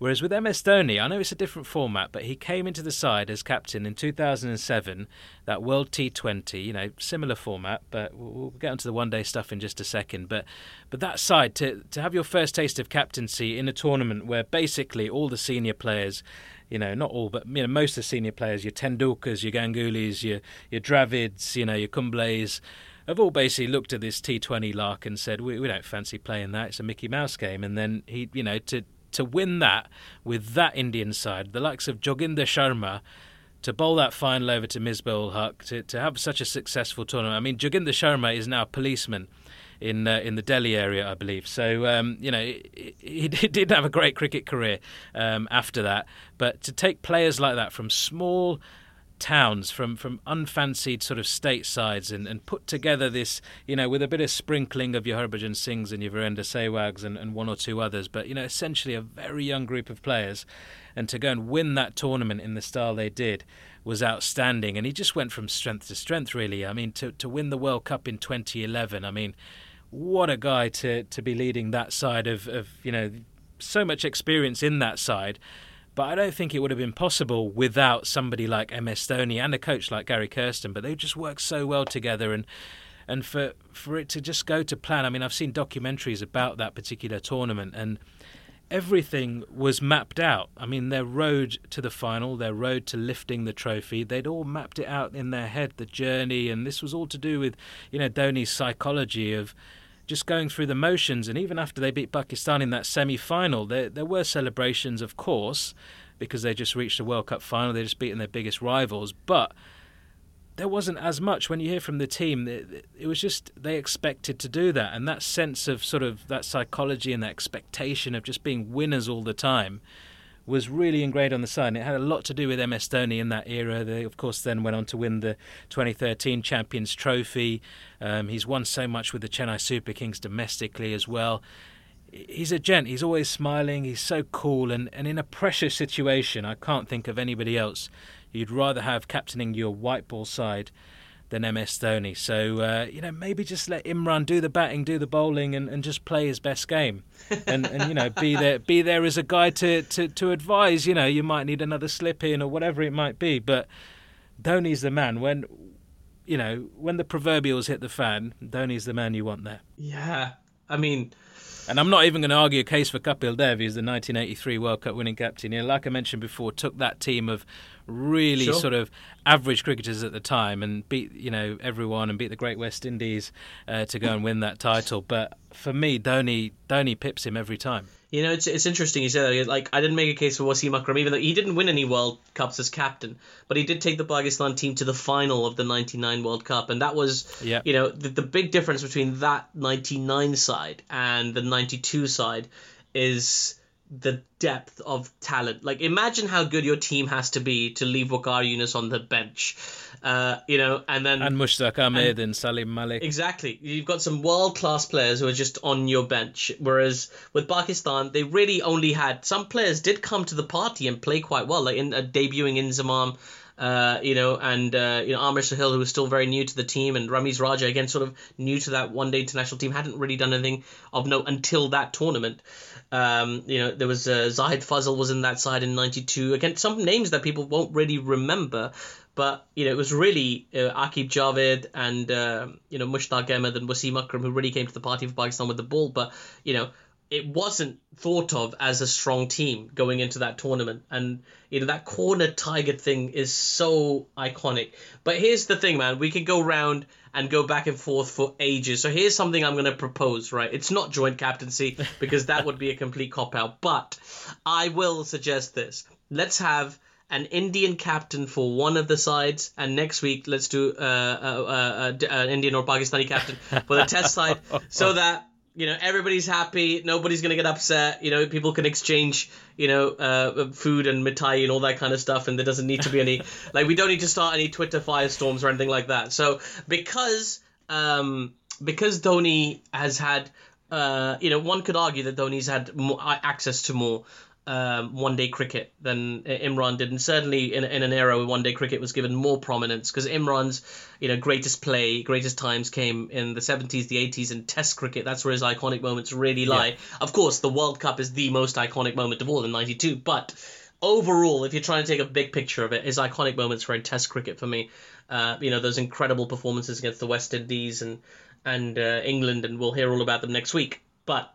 Whereas with MS Dhoni, I know it's a different format, but he came into the side as captain in 2007, that World T20, you know, similar format, but we'll get onto the one day stuff in just a second. But but that side, to, to have your first taste of captaincy in a tournament where basically all the senior players, you know, not all, but you know, most of the senior players, your Tendulkars, your Gangulys, your, your Dravids, you know, your Kumbles, have all basically looked at this T20 lark and said, we, we don't fancy playing that. It's a Mickey Mouse game. And then he, you know, to to win that with that Indian side, the likes of Joginder Sharma, to bowl that final over to Misbah Haq, to, to have such a successful tournament. I mean, Joginder Sharma is now a policeman in uh, in the Delhi area, I believe. So um, you know, he, he, did have a great cricket career um, after that. But to take players like that from small towns from from unfancied sort of state sides and, and put together this you know with a bit of sprinkling of your Harbhajan Singhs and your Virender Sehwags and, and one or two others but you know essentially a very young group of players and to go and win that tournament in the style they did was outstanding and he just went from strength to strength really I mean to to win the World Cup in 2011 I mean what a guy to to be leading that side of, of you know so much experience in that side but I don't think it would have been possible without somebody like MS Dhoni and a coach like Gary Kirsten. But they just work so well together, and and for for it to just go to plan. I mean, I've seen documentaries about that particular tournament, and everything was mapped out. I mean, their road to the final, their road to lifting the trophy, they'd all mapped it out in their head, the journey, and this was all to do with, you know, Dhoni's psychology of just going through the motions. And even after they beat Pakistan in that semi final, there, there were celebrations, of course, because they just reached the World Cup final. They just beaten their biggest rivals. But there wasn't as much when you hear from the team. It, it was just they expected to do that. And that sense of sort of that psychology and that expectation of just being winners all the time was really ingrained on the side. And it had a lot to do with MS Dhoni in that era. They, of course, then went on to win the 2013 Champions Trophy. Um, he's won so much with the Chennai Super Kings domestically as well. He's a gent. He's always smiling. He's so cool. And, and in a pressure situation, I can't think of anybody else you'd rather have captaining your white ball side than MS Dhoni. So, uh, you know, maybe just let Imran do the batting, do the bowling, and, and just play his best game. And, and, you know, be there be there as a guy to, to, to advise, you know, you might need another slip in or whatever it might be. But Dhoni's the man. When, you know, when the proverbials hit the fan, Dhoni's the man you want there. Yeah. I mean, and I'm not even going to argue a case for Kapil Dev. He's the 1983 World Cup winning captain. Know, like I mentioned before, took that team of really sure. sort of average cricketers at the time and beat you know everyone and beat the Great West Indies uh, to go and win that title. But for me, Dhoni Dhoni pips him every time. You know, it's it's interesting you said that. Like, I didn't make a case for Wasim Akram, even though he didn't win any World Cups as captain, but he did take the Pakistan team to the final of the '99 World Cup, and that was, yeah. you know, the, the big difference between that '99 side and the '92 side is the depth of talent. Like, imagine how good your team has to be to leave Waqar Younis on the bench. Uh, you know, and then and Mushtaq Ahmed and, and Salim Malik. Exactly, you've got some world class players who are just on your bench. Whereas with Pakistan, they really only had some players did come to the party and play quite well, like in uh, debuting Inzamam. Uh, you know, and uh, you know Amir Sohail, who was still very new to the team, and Ramiz Raja again, sort of new to that one-day international team, hadn't really done anything of note until that tournament. Um, you know, there was uh, Zahid Fazal was in that side in '92. Again, some names that people won't really remember, but you know, it was really uh, Aqib Javed and uh, you know Mushtaq Ahmed and Wasim Akram who really came to the party for Pakistan with the ball. But you know, it wasn't thought of as a strong team going into that tournament. And you know that corner tiger thing is so iconic. But here's the thing, man. We could go round and go back and forth for ages. So here's something I'm going to propose, right? It's not joint captaincy because that would be a complete cop out, but I will suggest this. Let's have an Indian captain for one of the sides, and next week let's do uh, uh, uh, uh an Indian or Pakistani captain for the test side, so that you know everybody's happy nobody's gonna get upset you know people can exchange you know uh, food and mitai and all that kind of stuff and there doesn't need to be any like we don't need to start any twitter firestorms or anything like that. So because um because dhoni has had uh, you know, one could argue that Dhoni's had more access to more um, one day cricket than Imran did, and certainly in, in an era where one day cricket was given more prominence because Imran's you know greatest play, greatest times came in the 70s, the 80s, and Test cricket. That's where his iconic moments really lie. Yeah. Of course, the World Cup is the most iconic moment of all in '92, but overall, if you're trying to take a big picture of it, his iconic moments were in Test cricket for me. Uh, you know those incredible performances against the West Indies and and uh, England, and we'll hear all about them next week. But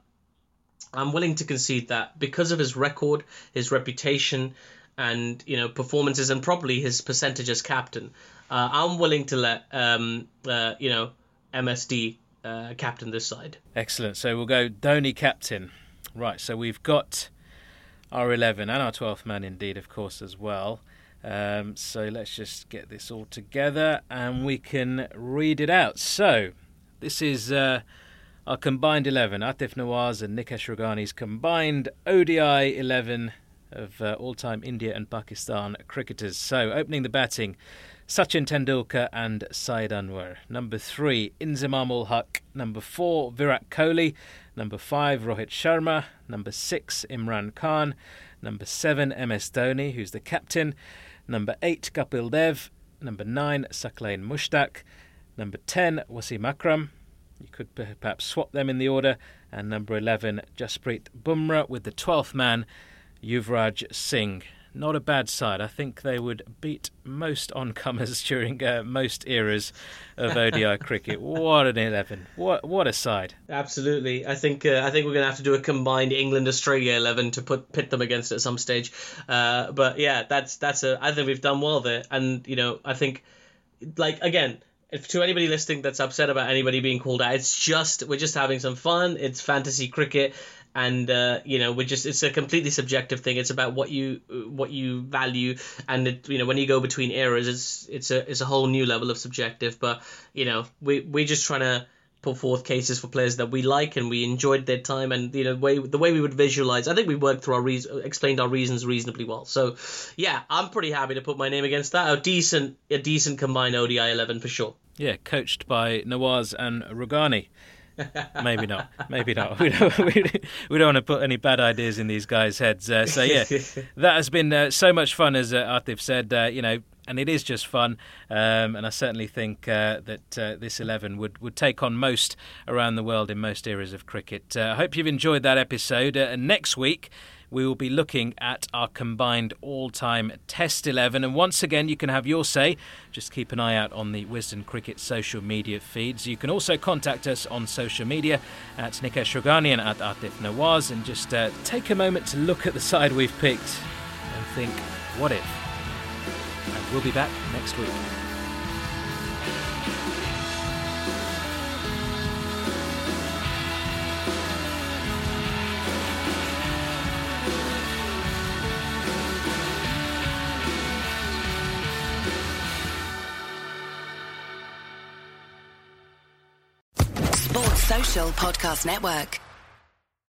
I'm willing to concede that because of his record, his reputation, and you know performances, and probably his percentage as captain, uh, I'm willing to let um, uh, you know MSD uh, captain this side. Excellent. So we'll go Dhoni captain. Right. So we've got our 11 and our 12th man, indeed, of course, as well. Um, so let's just get this all together and we can read it out. So this is uh, our combined 11, Aatif Nawaz and Nikesh Rughani's combined ODI 11 of uh, all time India and Pakistan cricketers. So, opening the batting, Sachin Tendulkar and Saeed Anwar. Number three, Inzamam ul Haq. Number four, Virat Kohli. Number five, Rohit Sharma. Number six, Imran Khan. Number seven, MS Dhoni, who's the captain. Number eight, Kapil Dev. Number nine, Saqlain Mushtaq. Number ten, Wasim Akram. You could perhaps swap them in the order. And number 11, Jasprit Bumrah with the 12th man, Yuvraj Singh. Not a bad side. I think they would beat most oncomers during uh, most eras of ODI cricket. What an eleven! What what a side! Absolutely. I think uh, I think we're going to have to do a combined England Australia eleven to put pit them against at some stage. Uh, but yeah, that's that's a. I think we've done well there, and you know I think like again if to anybody listening that's upset about anybody being called out, it's just we're just having some fun. It's fantasy cricket, and uh, you know we're just it's a completely subjective thing. It's about what you what you value, and it, you know when you go between eras, it's it's a it's a whole new level of subjective. But you know we we're just trying to put forth cases for players that we like and we enjoyed their time and you know the way the way we would visualize. I think we worked through our reasons, explained our reasons reasonably well. So yeah, I'm pretty happy to put my name against that. A decent a decent combined ODI 11 for sure. Yeah, coached by Nawaz and Rughani. maybe not. Maybe not. We don't, we, don't want to put any bad ideas in these guys' heads. Uh, so yeah, that has been uh, so much fun, as uh, Aatif said. Uh, you know, and it is just fun. Um, and I certainly think uh, that uh, this 11 would, would take on most around the world in most eras of cricket. Uh, I hope you've enjoyed that episode. Uh, and next week, we will be looking at our combined all time Test 11. And once again, you can have your say. Just keep an eye out on the Wisden Cricket social media feeds. You can also contact us on social media at Nikesh Rughani and at Aatif Nawaz and just uh, take a moment to look at the side we've picked and think, what if? And we'll be back next week. Sports Social Podcast Network.